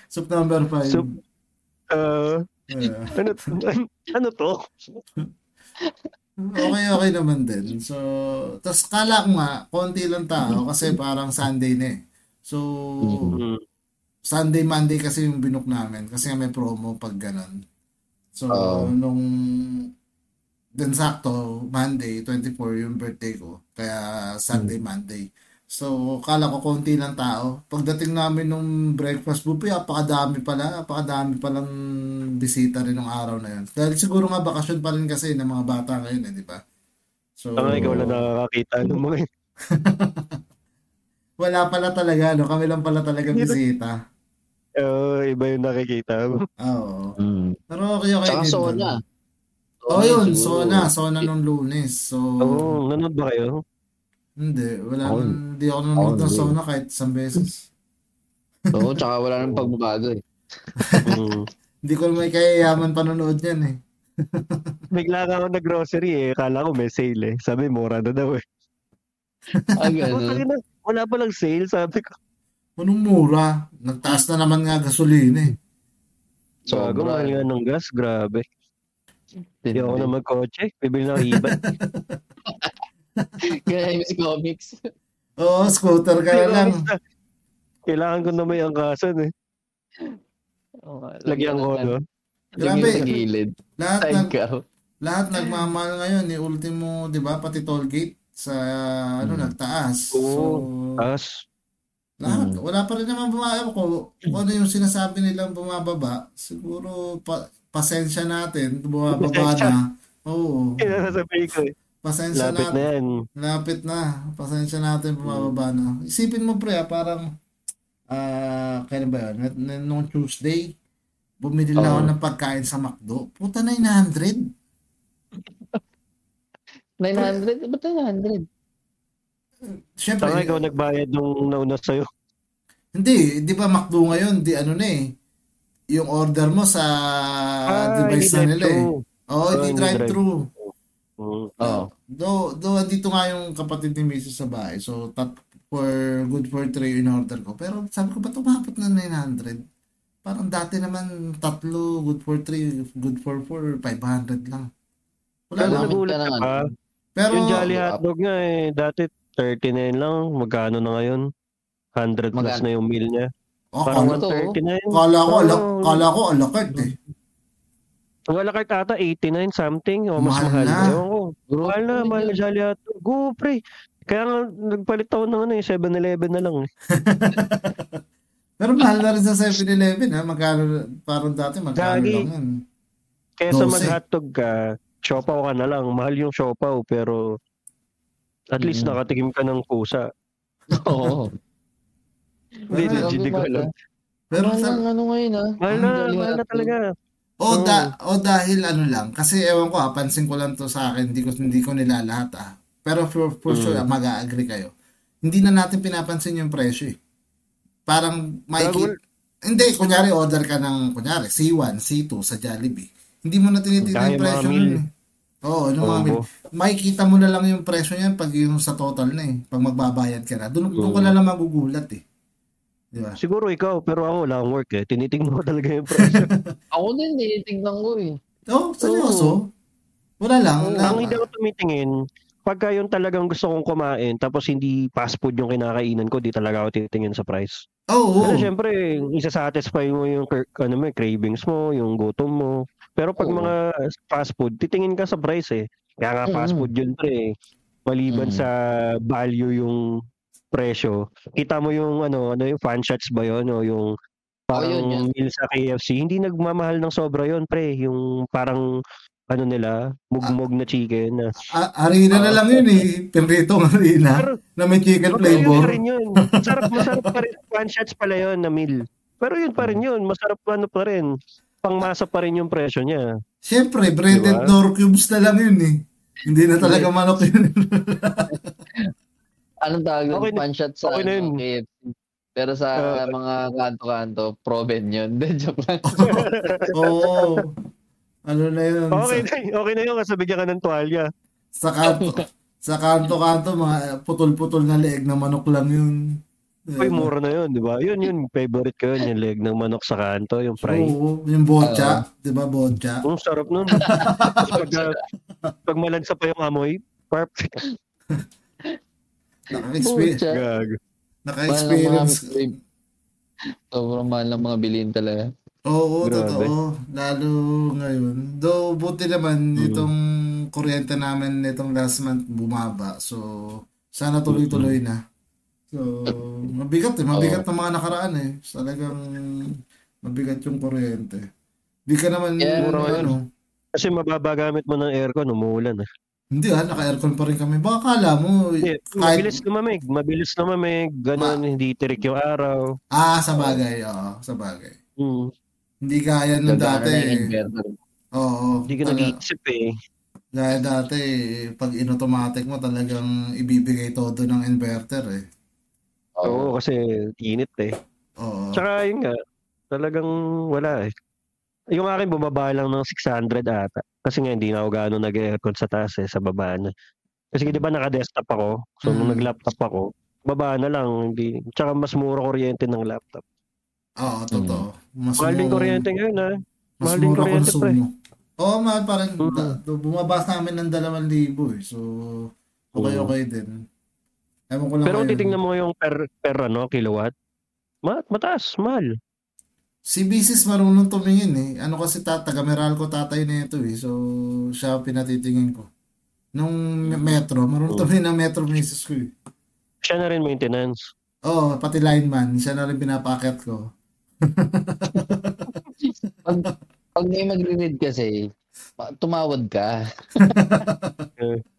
Soup number 5. Soup. Uh, ano, ano to? Okay, okay naman din. So, tas kala ko nga, konti lang tao kasi parang Sunday na eh. So, Mm. Sunday, Monday kasi yung binook namin kasi may promo pag ganun. So, Oo. nung din sakto, Monday, 24 yung birthday ko. Kaya Sunday, Monday. So, kala ko konti lang tao. Pagdating namin nung breakfast buffet, apakadami pala. Apakadami palang bisita rin ng araw na yun. Dahil siguro nga bakasyon pa rin kasi ng mga bata ngayon, eh, di ba? So, Tanga ikaw lang nakakakita ng mga wala pala talaga, no? Kami lang pala talaga bisita. Oo, iba yung nakikita mo. Oo. Mm. Pero okay, okay Tsaka. Sona. Oh, yun. Sona. Sona nung lunes. So, Oo, nanood ba kayo? Hindi. Wala Ako- naman, hindi ako nanonood ako ng. Sona kahit isang beses. Oo, tsaka wala nang pagbabago eh. Mm. Hindi ko may kayayaman panonood yan eh. Bigla ka ako nag-grocery eh. Kala ko may sale eh. Sabi, mura na daw eh. Ganun. ina, Wala palang sale, sabi ko. Anong mura? Nagtaas na naman nga gasolina eh. Gago, Sobra. mahal nga ng gas. Grabe. Hindi ako na magkotse. Bibili ng iban. Kaya yung comics. Oo, scooter ka na lang. Kailangan ko na may angkasan eh. Lagyan ko, no? Grabe. sa gilid. Lahat, nag, Sidecar. lahat nagmamahal ngayon. Ni ultimo, di ba, pati toll gate sa ano Hmm. nagtaas. Oo. So, Tapos, lahat. Hmm. Wala pa rin naman bumaba ko. Kung ano yung sinasabi nilang bumababa, siguro pa, pasensya natin, bumababa na. Oo. yun ang sasabihin ko eh. Pasensya Lapit na yan. Lapit na. Pasensya natin bumababa na. Isipin mo pre, ah, parang ah kailan ba yun? N- n- Nung Tuesday, bumili lang ako Oo. ng pagkain sa McDo. Puta 900. 900? Ba't 900? Siyempre, Tanga ikaw nagbayad nung nauna sa'yo. hindi, di ba McDo ngayon, di ano na eh. Yung order mo sa device na nila eh. Oo, Ah, hindi hindi drive-thru. Oo. Do, do, andito nga yung kapatid ni Mrs. sa bahay. So, tat, for good for three in order ko. Pero sabi ko, ba't umabot na 900? Parang dati naman tatlo, good for three, good for four, 500 lang. Wala. Gamit nagulat ka pa. Pero, yung Jolly Hotdog nga eh, dati 39 lang. Magkano na ngayon? 100 plus Magkano? na yung meal niya. oh, Parang kala, to, 139. kala ko, ala, kala ko alakart eh. Ang alakart ata 89 something o mas Mahal mahal. na. Ewan ko. Mahal na, mahal na Jolly Hotdog. Go pre. Kaya nga nagpalit ako ng ano eh, 7-Eleven na lang eh. Pero mahal na rin sa 7-Eleven ha. Magkano, parang dati magkano Gagi. lang yun. Kesa 12. mag-hotdog ka, siopaw ka na lang. Mahal yung siopaw pero at least Mm. nakatikim ka ng pusa. Oo. Hindi, Pero- legit, di ko alam. Pero Mahal sa, ng ano ngayon ah. Mahal na, mahal na talaga. O, da, o dahil ano lang, kasi ewan ko ha, pansin ko lang to sa akin, hindi ko, hindi ko nila lahat ah. Pero for, for Mm. sure, ah, mag-a-agree kayo. Hindi na natin pinapansin yung presyo eh. Parang makikita, hindi, kunyari order ka ng, kunyari, C1, C2 sa Jollibee. Hindi mo na tinitignan yung presyo nun eh. Oo, yung mga meal. Makikita mo na lang yung presyo niyan pag yung sa total na eh. Pag magbabayad ka na. Doon, doon Oo. ka na lang magugulat eh. Ba? Siguro ikaw, pero ako wala akong work eh. Tinitingnan ko talaga yung presyo. Ako din eh. Tingnan ko eh. Oh, seryoso. Wala lang. Na- Ang hindi ako tumitingin, pagka yung talagang gusto kong kumain, tapos hindi fast food yung kinakainan ko, di talaga ako titingin sa price. Oo. Kasi syempre, isa-satisfy mo yung ano mo, cravings mo, yung gutom mo. Pero pag Oo. mga fast food, titingin ka sa price eh. Kaya nga fast food yun pre. eh. Maliban Mm. sa value yung presyo. Kita mo yung ano, ano yung fan shots ba yun o yung parang yun, yun. meal sa KFC, hindi nagmamahal ng sobra yun pre. Yung parang ano nila, mugmog na chicken. na A- harina na lang yun eh. Pinritong harina Pero- na may chicken Pero yun flavor. pa rin yun. Masarap, masarap pa rin. Fan shots pala yun na meal. Pero yun pa rin yun. Masarap ano pa rin. Pangmasa pa rin yung presyo niya. Siyempre, breaded Diba? door cubes na lang yun eh. Hindi na talaga manok yun. Anong tawag doon? Okay na- Panshot sa okay na yun. ano, KFC. Pero sa Ah. mga kanto-kanto, proven yun. Then, joke lang. Oo. Ano na yun? Okay Sa, na, okay na yun kasi bigyan ka ng tuwalya. sa kanto, sa kanto-kanto, mga putol-putol na leeg na manok lang yun. Uy, mura na yun, di ba? Yun, yun, favorite ko yun, yung leg ng manok sa kanto, yung fry. Oo, yung bocha. di ba, bocha? Ang sarap nun. Pag, uh, pag malansa pa yung amoy, perfect. Naka-experience. Gag. Naka-experience. Sobrang mahal ng mga bilhin talaga. Oo, Grabe. totoo. Lalo ngayon. Though, buti naman Mm. itong kuryente namin nitong last month bumaba. So, sana tuloy-tuloy na. So, mabigat eh. Mabigat ng mga nakaraan eh. Talagang mabigat yung kuryente. Di ka naman, Yeah, mura ano, yun. Kasi mababa gamit mo ng aircon, umuulan. Eh. Hindi ah, naka-aircon pa rin kami. Baka kala mo, Hindi, kahit, Mabilis lumamig. Mabilis lumamig. Ganon, hindi tirik yung araw. ah, sa bagay, oo, sa bagay. Hmm. Hindi gaya nung Gagana dati. na eh. Oo. Hindi ka nag-iisip eh. Gaya dati, pag in-automatic mo, talagang ibibigay todo ng inverter eh. Oo, kasi init eh. Oo. Tsaka yun nga, talagang wala eh. Yung akin bumaba lang ng 600 ata. Kasi nga hindi na ako gaano nag-aircon sa taas eh, sa baba na. Kasi di ba naka-desktop ako? So nung Mm. nag-laptop ako, baba na lang. Hindi. Tsaka mas mura kuryente ng laptop. Oo, totoo. Mas Mahal din kuryente ngayon ah. Mas Mahal din mura kuryente pre. konsumo. Oo, mahal pa rin. Mm. Da- Bumaba sa amin ng 2,000 eh. So, okay, Mm. okay din. Ewan ko lang Pero kung titingnan mo yung per, per ano, kilowatt, ma mataas, mahal. Si Bisis marunong tumingin eh. Ano kasi ta, taga Meralco tatay nito eh. So, siya ang pinatitingin ko. Nung metro, marunong Mm. tumingin ng metro misis ko eh. Siya na rin maintenance. Oo, pati lineman. Siya na rin pinapaket ko. Pag, pag may magre-read kasi, tumawad ka.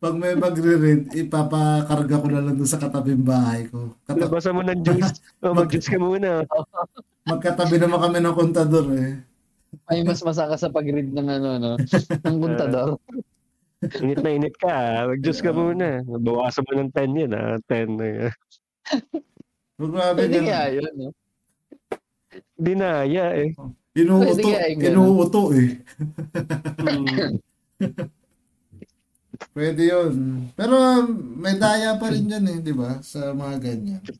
Pag may magre-read, ipapakarga ko na lang doon sa katabing bahay ko. Kata- Labasan mo ng juice. Oh, mag-juice ka muna. magkatabi naman kami ng kontador eh. Ay, mas masaka sa pag-read ng ano, no? Ng kontador. Init na init ka. ah. Mag-juice ka muna. Bawasan mo ng 10 yun. Ah. 10 na yun. Grabe Pwede kaya yun, no? Dinaya eh. Inuuto, Pwede kaya yung ganun. inuuto eh. Pwede yun. Pero um, may daya pa rin dyan eh, di ba? Sa mga ganyan. So,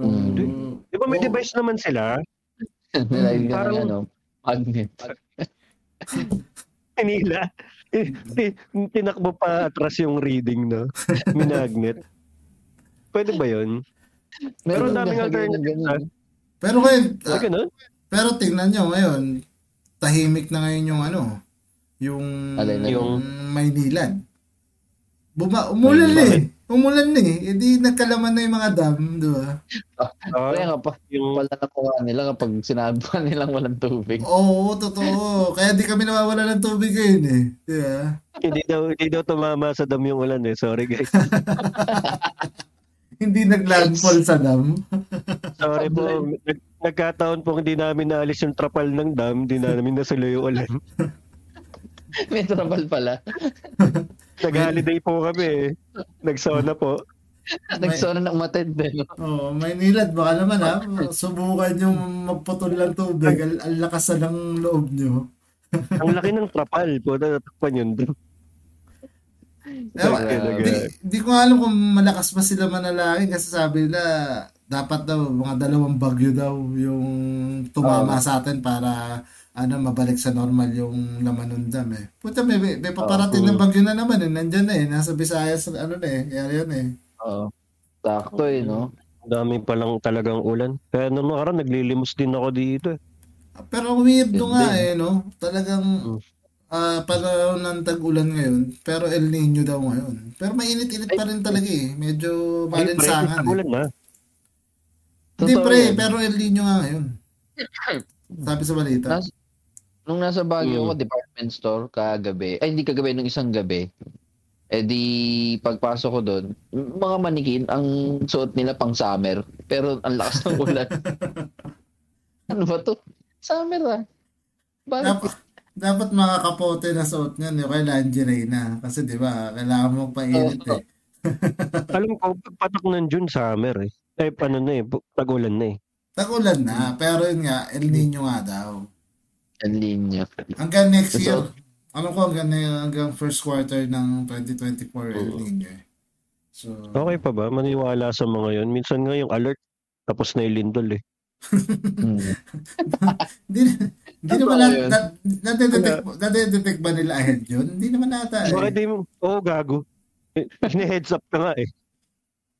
Mm. Di ba may oo. device naman sila? Nilagay ka ng Parang- ano, magnet. Kanila. Ti- Tinakbo pa atras yung reading, no? Minagnet. Pwede ba yun? Pero ang daming ganun. Pero ngayon, Ah, ah, pero tingnan nyo ngayon, tahimik na ngayon yung ano, yung, Alin na yung Maynilad. Buma, umulan na eh. Umulan na eh. Hindi nagkalaman na yung mga dam, di ba? Ah, Kaya nga pa, yung pala nakuha nila kapag sinabi pa nilang walang tubig. Oo, totoo. Kaya di kami nawawala ng tubig ngayon eh. Di ba? hindi daw hindi daw tumama sa dam yung ulan eh. Sorry guys. Hindi naglandfall sa dam. Sorry po. Nag, nagkataon po hindi namin naalis yung trapal ng dam, hindi na namin nasulo yung ulan. May trouble pala. Nag-holiday po kami eh. Nagsona po. Nagsona ng matid din. Oo, Maynilad, baka naman ha, subukan yung magputol ng tubig. Al, ang lakas na ng loob nyo. Ang laki ng trapal po. Natakpan yun. Ewan, di, di ko alam kung malakas pa sila manalangin kasi sabi nila dapat daw mga dalawang bagyo daw yung tumama sa atin para ano mabalik sa normal yung laman ng dam eh. Puta may, may, may paparating Oo. na bagyo na naman eh. Nandyan na eh. Nasa Visayas ano na eh. Kaya yun eh. Oo. Sakto eh, no? Ang dami pa lang talagang ulan. Kaya nung nakaraan, naglilimos din ako dito. eh. Pero weirdo nga eh no. Talagang Mm. ah panahon ng tag-ulan ngayon. Pero El Nino daw ngayon. Pero mainit-init pa rin talaga eh. Medyo pre, malinsangan eh. Hindi pre, pero El Nino nga ngayon. Sabi sa balita. Nas- Nung nasa Baguio Mm. ako, department store, kagabi, ay hindi kagabi, nung isang gabi, eh di pagpasok ko doon, mga manikin, ang suot nila pang summer, pero ang lakas ng ulan. ano ba to? Summer ah. Bakit? Dapat, dapat mga kapote na suot niyan, yung kay lingerie na. Kasi di ba, kailangan mo painit eh. Alam ko, pagpatak ng June, summer eh. Eh, ano na eh, tag-ulan na eh. Tagulan na, pero yun nga, El Nino nga daw. Ang linya. Hanggang next So, year, ano ko hanggang, hanggang first quarter ng 2024 El Nino eh. So, Okay pa ba? Maniwala sa mga yon Minsan nga yung alert, tapos na yung lindol eh. Hindi, hindi Ano naman na, nadedetect, nadedetect ba nila ahead yun? Hindi naman nata eh. Bakit di mo? Oo, gago. Eh, Hini-heads up ka nga eh.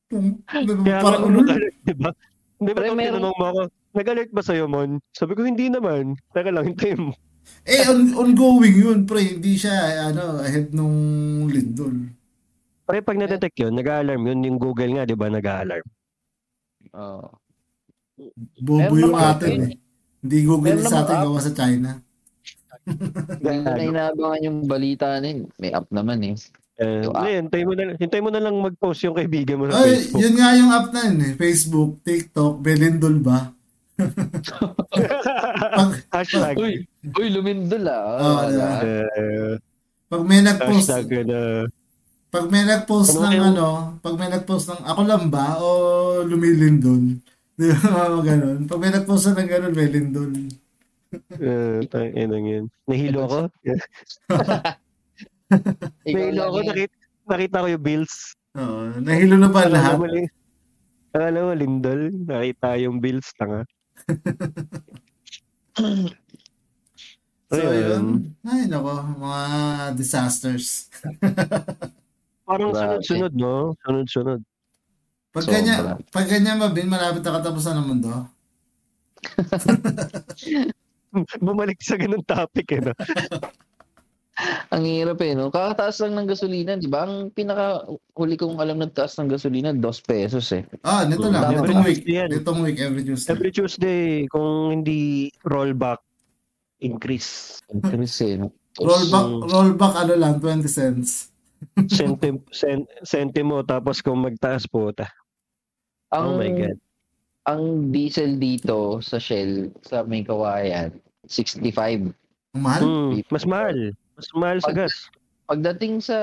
Kaya Parang ako ulol. nag-alert, di ba? Hindi ba ito tinanong mo ako, nag-alert ba sa'yo, Mon? Sabi ko, hindi naman. Teka lang, hintayin mo. Eh, on, ongoing yun, pre. Hindi siya, ano, ahead nung lindol. Pare, pag na-detect yun, nag-alarm yun. Yung Google nga, di ba, nag-alarm. Oo. Bobo Meron yung naman atin eh. Hindi Google Meron sa naman atin gawa sa China. Ganda na inaabangan yung balita na yun. May app naman eh. Eh, hindi, hintay mo na, hintay mo na lang mag-post yung kaibigan mo sa Ay, Facebook. yun nga yung app na yun eh. Facebook, TikTok, Belindol ba? Pag, Hashtag. Uy, uy, lumindol ah. Diba? eh, pag may nag-post, hashtag na pag may nag-post Ano ng yung- ano, pag may nag-post ng ako lang ba o lumilindol? Di ba mga ganun? Pag may nag-post ng ganun, may lindol. uh, tangin yun. Nahilo ako. Nahilo ako. yan. Nakita, nakita ko yung bills. Oo, nahilo na ba lahat? Alam mo, li- alam mo, Lindol, nakita yung bills, tanga. So, Ayun. yun. Ay, nako, mga disasters. Parang sunod-sunod, no? Sunod-sunod. Pag Sobra. ganyan, pag ganyan mabin, malapit na katapusan ng mundo. Bumalik sa ganun topic, eh, no? Ang hirap eh, no? Kakataas lang ng gasolina, di ba? Ang pinaka huli kong alam na taas ng gasolina, 2 pesos eh. Ah, nito lang. Every Itong week. Tuesday yan. Itong week, every Tuesday. Every Tuesday, kung hindi rollback, increase. Increase eh, no? Rollback, Mm. rollback ano lang, 20 cents. Centim, cent, centimo, tapos kung magtaas po, ta. Ang, Oh my God. Ang diesel dito sa Shell, sa may kawayan, 65. Ang mahal? Hmm, mas mahal. Mas mahal sa Pag- gas. Pagdating sa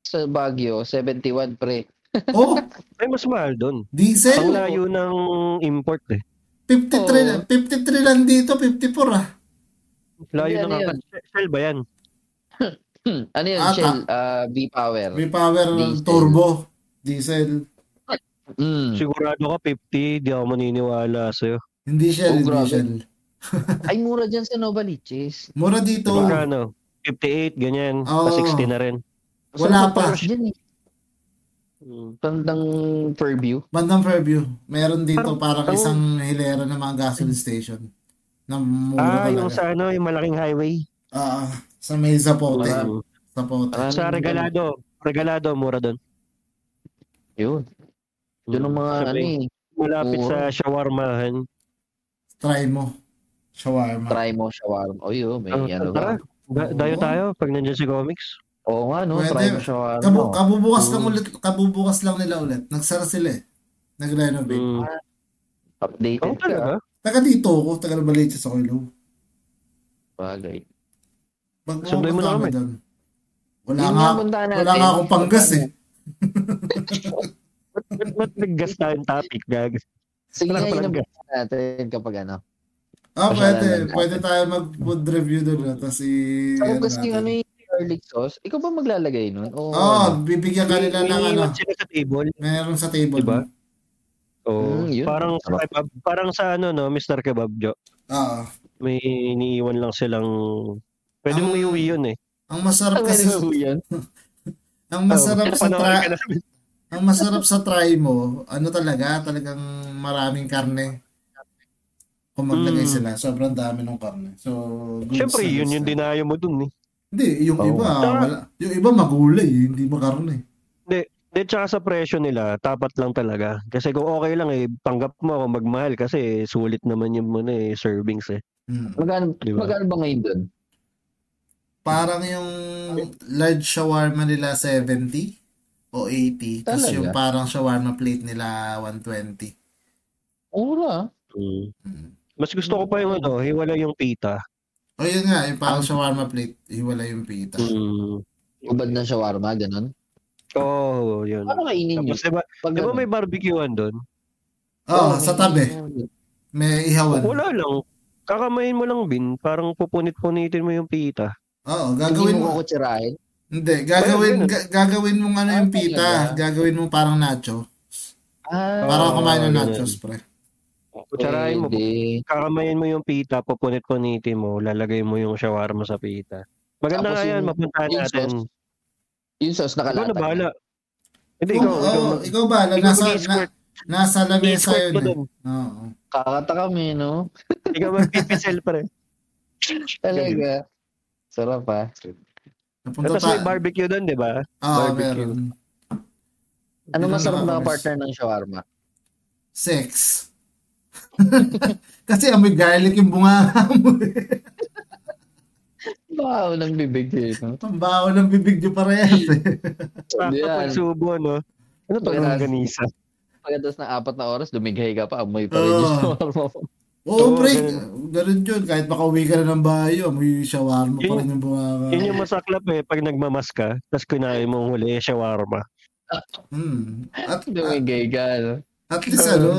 sa Baguio, 71 pre. Oh, Ay, mas mahal doon. diesel? Ang layo ng import, eh. 53, Oo. 53 lang dito, 54 ah. Layo ng ano angkat. Shell ba yan? Ano yun, Ata. Shell? ah, V-Power. V-Power Diesel. turbo, diesel. Mm. Sigurado ka 50, di ako maniniwala sa'yo. Hindi Shell, Oh, hindi. Shell. Ay, mura dyan sa Novaliches. Mura dito. Magkano? 58, ganyan. Oo. Pa 60 na rin. Wala Saan pa. Dyan eh. Hmm. Tandang Fairview. Bandang Fairview. Meron dito parang ang- isang hilera ng mga gasoline station. Na mura Ah, talaga. yung sa ano, yung malaking highway. Ah, sa may Zapote. Marami. Zapote. Maraming Sa Regalado. Regalado, mura doon. Yun. Yun ang mga Sabi, ano eh. Malapit sa shawarmahan. Try mo. Shawarma. Try mo shawarma. O yun, may Ah, ano tara. Da- dayo tayo pag nandiyan si comics. Oo nga no, Pwede. try mo shawarma. Kabu kabubukas Oo. lang ulit, kabubukas lang nila ulit. Nagsara sila eh. Nag-renovate. Mm. Updated Oh, ka. talaga? Taga dito ako, taga Novaliches ako ilo. Bagay. Pag Sunduin mo na kami. doon. Wala Yun nga, yung puntahan natin. wala nga akong panggas eh. Ba't, ba't, ba't nag-gas tayong topic, gag? Sige Wala nga, ka palang natin kapag ano. Ah, pwede. lang. Pwede tayo mag-food review doon. No? Tapos i... Ano kasi yung ano natin. yung garlic sauce. Ikaw ba maglalagay nun? Oo. Oh, bibigyan ka nila ng ano. Sila sa table. Meron sa table. Diba? Oo. Mm, yun. Parang sa kebab, parang sa ano no, Mr. Kebab Jo. Oo. May iniiwan lang silang Pwede Ang- mong iuwi yun eh. Ang masarap kasi, yan. ang masarap Oo, sa namin. ang masarap sa try mo, ano talaga, talagang maraming karne. Kung maglagay Mm. sila, sobrang dami ng karne. So, good Siyempre, yun yung dinayo mo dun eh. Hindi, yung Oo. iba, Tsaka- wala. Yung iba magulay, eh, hindi makarne. Di, tsaka sa presyo nila, tapat lang talaga. Kasi kung okay lang eh, tanggap mo ako magmahal kasi sulit naman yung muna eh, servings eh. Hmm. Magkano, Diba? magkano ba ngayon doon? Parang yung large shawarma nila 70 o 80. Tapos Talaga? yung parang shawarma plate nila 120. Mura. Mm. Hmm. Mas gusto ko pa yung ano, hiwala yung pita. O yun nga, yung parang shawarma plate, hiwala yung pita. Mm. Ubad ng shawarma, ganun. Oo, oh, yun. Paano kainin nyo? Tapos diba, Pag diba may barbecuean doon? Oo, Oo, sa tabi. May ihawan. Wala lang. Kakamayin mo lang bin, parang pupunit-punitin mo yung pita. Oo, Hindi gagawin mo mo. kukutsirahin. Hindi, gagawin ga- gagawin mong ano yung Ah, pita, gagawin mo parang nacho. Ah, Para Oo, kumain ng ganun. nachos, pre. Kutsarahin mo, pwede. kakamayin mo yung pita, pupunit-punitin mo, lalagay mo yung shawarma sa pita. Maganda Tapos nga yan, yung- mapuntahan yung natin. sauce, Yung sauce Ikaw na nakalatag. bahala. Hindi, ikaw, ikaw, oo, mag- ikaw ba? ikaw Nasa, na, nasa lamesa i-squirt yun mo eh. dun. Oo. Kakata kami, no? Ikaw magpipisel pre. Talaga. Sarap ah. Napunta Tapos ta- may barbecue doon, di ba? Oo, barbecue. meron. Ano masarap na partner ng shawarma? Sex. Kasi amoy garlic yung bunga mo. eh. Wow, ng bibig eh, no? Pambaho ng bibig nyo parehas eh. Sakto Yan. pagsubo, no? Ano to, Pagkatapos- longganisa? Pagkatapos ng apat na oras, dumighay ka pa, amoy pa rin yung Oo. shawarma mo. Oo, Oo, pre. ganun. Yun. Kahit makauwi ka na ng bahay, may shawarma pa rin yung bumaba. Yun yung masaklap eh, pag nagmamas ka, tapos kinain mo huli, eh, shawarma. Hmm. At, at, Dumighay ka, no? At least ano,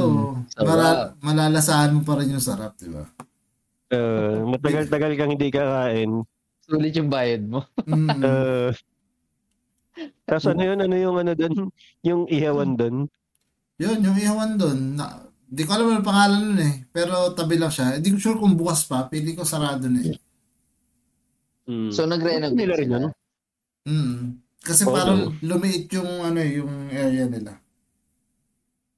Sarap. mara- malalasahan mo pa rin yung sarap, di ba? Uh, matagal-tagal kang hindi kakain. Sulit yung bayad mo. Mm. Uh, tapos ano yun, ano yung ano doon, yung ihawan doon. Yun, yung ihawan doon. Na, di ko alam ang pangalan nun eh. Pero tabi lang siya. Hindi ko sure kung bukas pa. Pili ko sarado na eh. Mm. So, nag-renovate Nila rin yun? Mm. Kasi Oo. parang lumiit yung ano eh, yung area nila.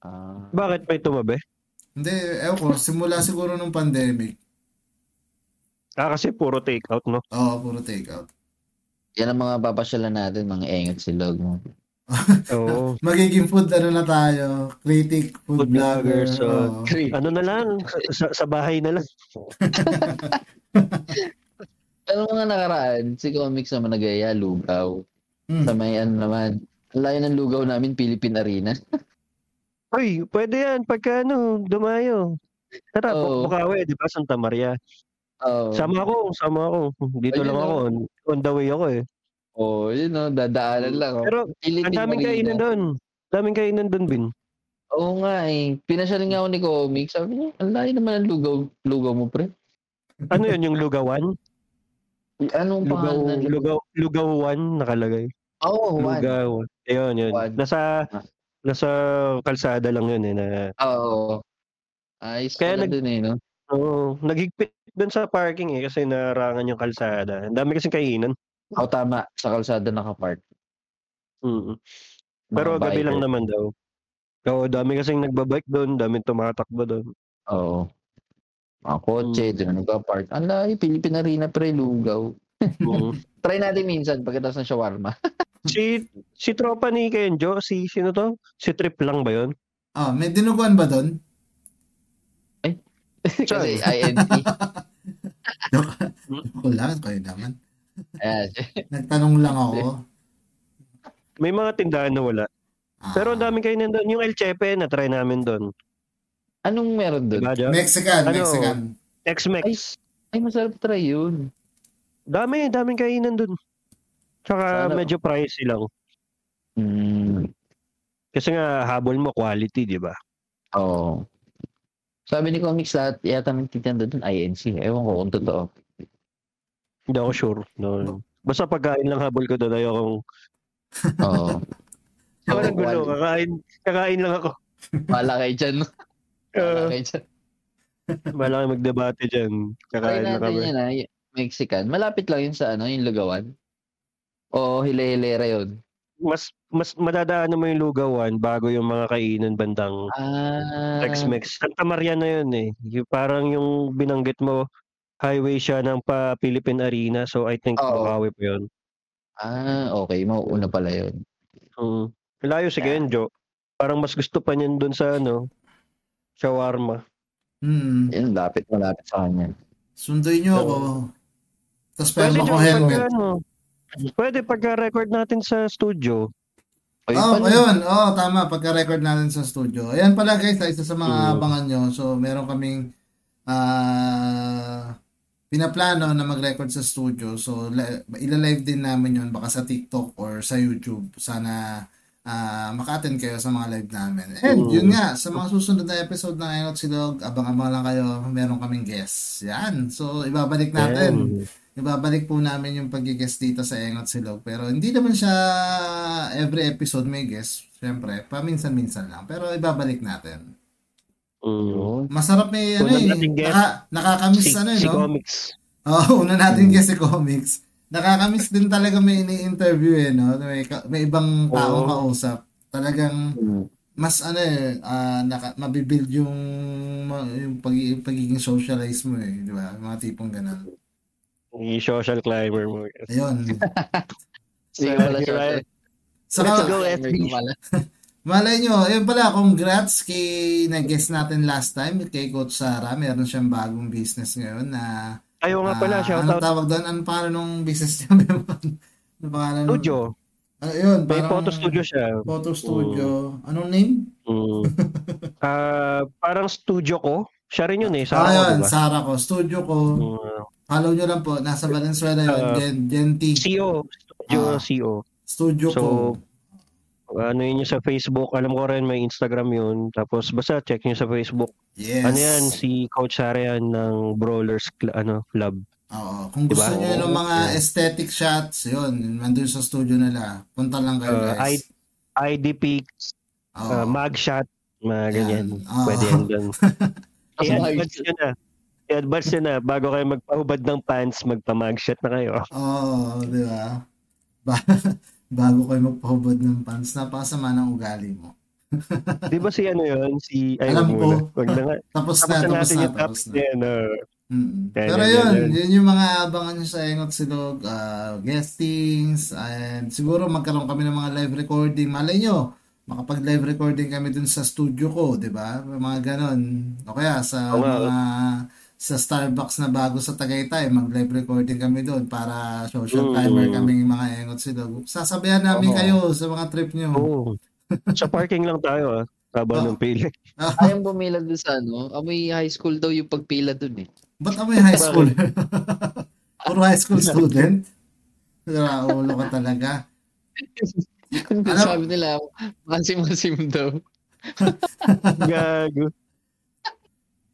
Ah. Bakit may tumabi? Hindi, ewan ko, simula siguro nung pandemic. Ah, kasi puro take-out, no? Oo, puro takeout. yan ang mga papasyalan natin, mga engat silog mo. Oo. Magiging food ano na tayo, critic, food, Food vlogger. vloggers, oo. oo. ano na lang, sa, sa bahay na lang. Ano mga nakaraan, si Comics naman nagaya, lugaw. Mm. Sa may ano naman, ang layo ng lugaw namin, Philippine Arena. Uy, pwede yan, pagka ano, dumayo. Tara, Oo. oh. Bukawi, di ba, Santa Maria. Oh, Sama ako, sama ako. Dito Ayun, lang ako, on, on the way ako eh. oh, yun no, dadaanan lang. Oh. Pero, Philippine ang daming kainan doon. Daming kainan doon, Bin. Oo nga eh. Pinasyalan nga ako ni Comics. Sabi niya, ang layo naman ng lugaw, lugaw mo, pre. Ano yun, yung lugawan? Anong Lugaw, pangalan? ng lugaw, lugawan nakalagay. Oo, oh, one. Lugaw. Ayun, yun. One. Nasa, Ah. Nasa kalsada lang yun eh. Na, Oo. Ayos Kaya nag- dun eh, no? Oo, naghigpit doon sa parking eh kasi narangan yung kalsada. Ang dami kasing kainan. Oo, tama. Sa kalsada nakapark. Mm. Mga Pero gabi biker. lang naman daw. Oo, dami kasing nagbabike doon, dami tumatakbo doon. Oo. Mga kotse, Mm. doon na nagpa-park. Ang layo, Philippine Arena, pre, lugaw. Mm. Try natin minsan pagkatapos ng shawarma. si si tropa ni Kenjo, si sino to? Si Trip lang ba 'yon? Ah, may dinuguan ba doon? Kasi INT. Ako lang, kayo naman. Nagtanong lang ako. May mga tindahan na wala. Ah, Pero ang daming kainan doon. Yung El Chepe na try namin doon. Anong meron doon? Diba? Mexican, Ano? Mexican. X-Mex. Ay, masarap try yun. Dami, daming kainan doon. Tsaka Sana- medyo pricey lang. Mm. Kasi nga habol mo quality, di ba? Oo. Sabi ni Comics lahat, yata ng titinda doon, INC. Ewan ko kung totoo. Hindi ako sure. No. Basta pagkain lang habol ko doon. Ayokong... Oo. Nang gulo. Kakain, kakain lang ako. Wala kayo dyan. no? Wala kayo dyan. Wala kang magdebate dyan. Kakain lang kami. yun, ah, Mexican. Malapit lang yun sa ano, yung lugawan. O hile-hilera yun. Mas mas madadaanan mo yung lugawan bago yung mga kainan bandang Ah. Tex-Mex. Santa Maria na yun eh. Yung, parang yung binanggit mo, highway siya ng pa Philippine Arena. So I think Oo. Bukawi pa yun. Ah, okay. Mauuna pala yun. Mm. Layo si Yeah. Genjo. Parang mas gusto pa niyan dun sa ano, shawarma. Hmm. Yun, lapit malapit sa kanya. Sunduin niyo ako. Tapos pwede Jo, ako helmet. ano, pwede pagka-record natin sa studio. Ayun Oh, pala. ayun. Oh, tama. Pagka-record natin sa studio. Ayan pala guys, ah, isa sa mga Mm. abangan nyo. So, meron kaming ah pinaplano na mag-record sa studio. So, la- ila-live din namin yon baka sa TikTok or sa YouTube. Sana ah maka-attend kayo sa mga live namin. And Mm. yun nga, sa mga susunod na episode ng Enot Silog, abang-abang lang kayo. Meron kaming guests. Yan. So, ibabalik natin. Ayan. Ibabalik po namin yung pag-guest dito sa Engot Silog. Pero hindi naman siya every episode may guest. Siyempre, paminsan-minsan lang. Pero ibabalik natin. Mm. Masarap may ano eh. nating guest, Naka, nakakamiss Si, ano eh, si no? Comics. Oo, una natin guest si Comics. Nakakamiss din talaga may ini-interview eh, no? May, may ibang taong Oo. kausap. Talagang Mm. mas ano eh, ah, naka, mabibuild yung, yung pag, pagiging socialize mo eh, di ba? Mga tipong ganun. Yung social climber mo. Ayun. Sige pala siya. Ryan. Saka, Let's go, SB. Malay nyo, ayun pala, congrats kay na-guest natin last time, kay Coach Sara. Meron siyang bagong business ngayon na Ayaw nga pala, Ah, shout anong out. tawag doon? Anong pangalan nung business niya? ano pangalan? nung- Studio. Ano yun? May parang- photo studio siya. Photo studio. Anong name? Mm. Ah, parang studio ko. Siya rin yun eh. Sa ah, yun. diba? Sara ko. Studio ko. Mm. Follow nyo lang po. Nasa Valenzuela yun. Ah, Gen, Gen T. CO. Studio Ah. CO. Studio So, ko. ano yun yung sa Facebook. Alam ko rin may Instagram yun. Tapos basta check nyo sa Facebook. Yes. Ano yan? Si Coach Sara yan ng Brawlers Cl- ano, Club. Oo. Kung gusto Diba? nyo ng mga Yeah. aesthetic shots, yun. Nandun sa studio nila. Punta lang kayo Uh, guys. ID pics, uh, mugshot, mga Yan. ganyan. Oo. Pwede yan doon. I-advance nyo na. I-advance nyo na. Bago kayo magpahubad ng pants, magpa-mugshot na kayo. Oo, di ba? Ba- bago kayo magpahubad ng pants, napakasama ng ugali mo. Di ba si ano yun? Si, ay, Alam ko. na nga. Tapos Tapos na, na tapos na, tapos na. yan. uh, Mm. Yan, Pero yun, yan, yan. yun yung mga abangan nyo sa Engot Silog, uh, guestings, and siguro magkaroon kami ng mga live recording. Malay nyo, makapag live recording kami dun sa studio ko, di ba? Mga ganon. O kaya sa Oo nga. mga sa Starbucks na bago sa Tagaytay, mag-live recording kami doon para social Mm. timer kaming mga Engot Silog. Sasabihan namin Oo. kayo sa mga trip nyo. Oo. Sa parking lang tayo ah. Habang Oh. ng pili. Ayang bumila dun sa ano. Amoy high school daw yung pagpila dun eh. Ba't kami high school? Puro high school student? Sira ulo ka talaga. Alam- Sabi nila, masim-masim daw. Gago.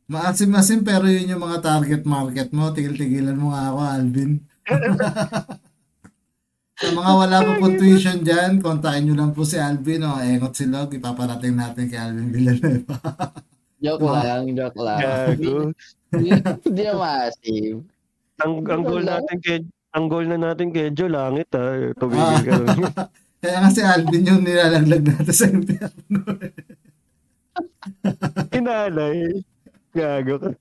Maasim-asim pero yun yung mga target market mo. Tigil-tigilan mo nga ako, Alvin. Sa mga wala pa pong tuition dyan, kontakin nyo lang po si Alvin o Engot Silog. Ipaparating natin kay Alvin Villanueva. Joke lang, joke lang. Gago. Hindi na masim. Ang, ang goal natin kay ang goal na natin kay Joe, langit ah. Tumigil Ah. ka. Kaya nga si Alvin yung nilalaglag natin sa impyerno. Inalay. Gago ka.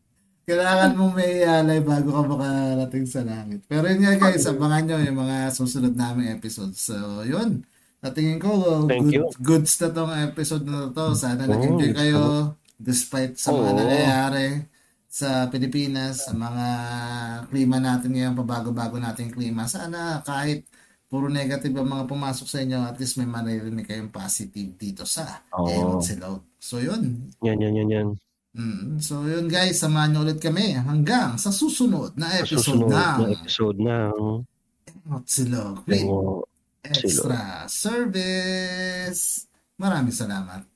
Kailangan mong may alay bago ka makarating sa langit. Pero yun nga guys, abangan nyo yung mga susunod naming episodes. So, yun. Sa tingin ko, Thank good, you. goods na tong episode na to. Sana Oh, nag-enjoy kayo despite sa mga Oo. nangyayari sa Pilipinas, sa mga klima natin ngayon, pabago-bago nating klima. Sana kahit puro negative ang mga pumasok sa inyo, at least may maririnig kayong positive dito sa Oo. Ewan. So, yun. Yan, yan, yan, yan. Mm, so yun guys, samahan niyo ulit kami hanggang sa susunod na Sa episode Susunod ng na episode. Not Silog with Yung, Extra Service. Maraming salamat.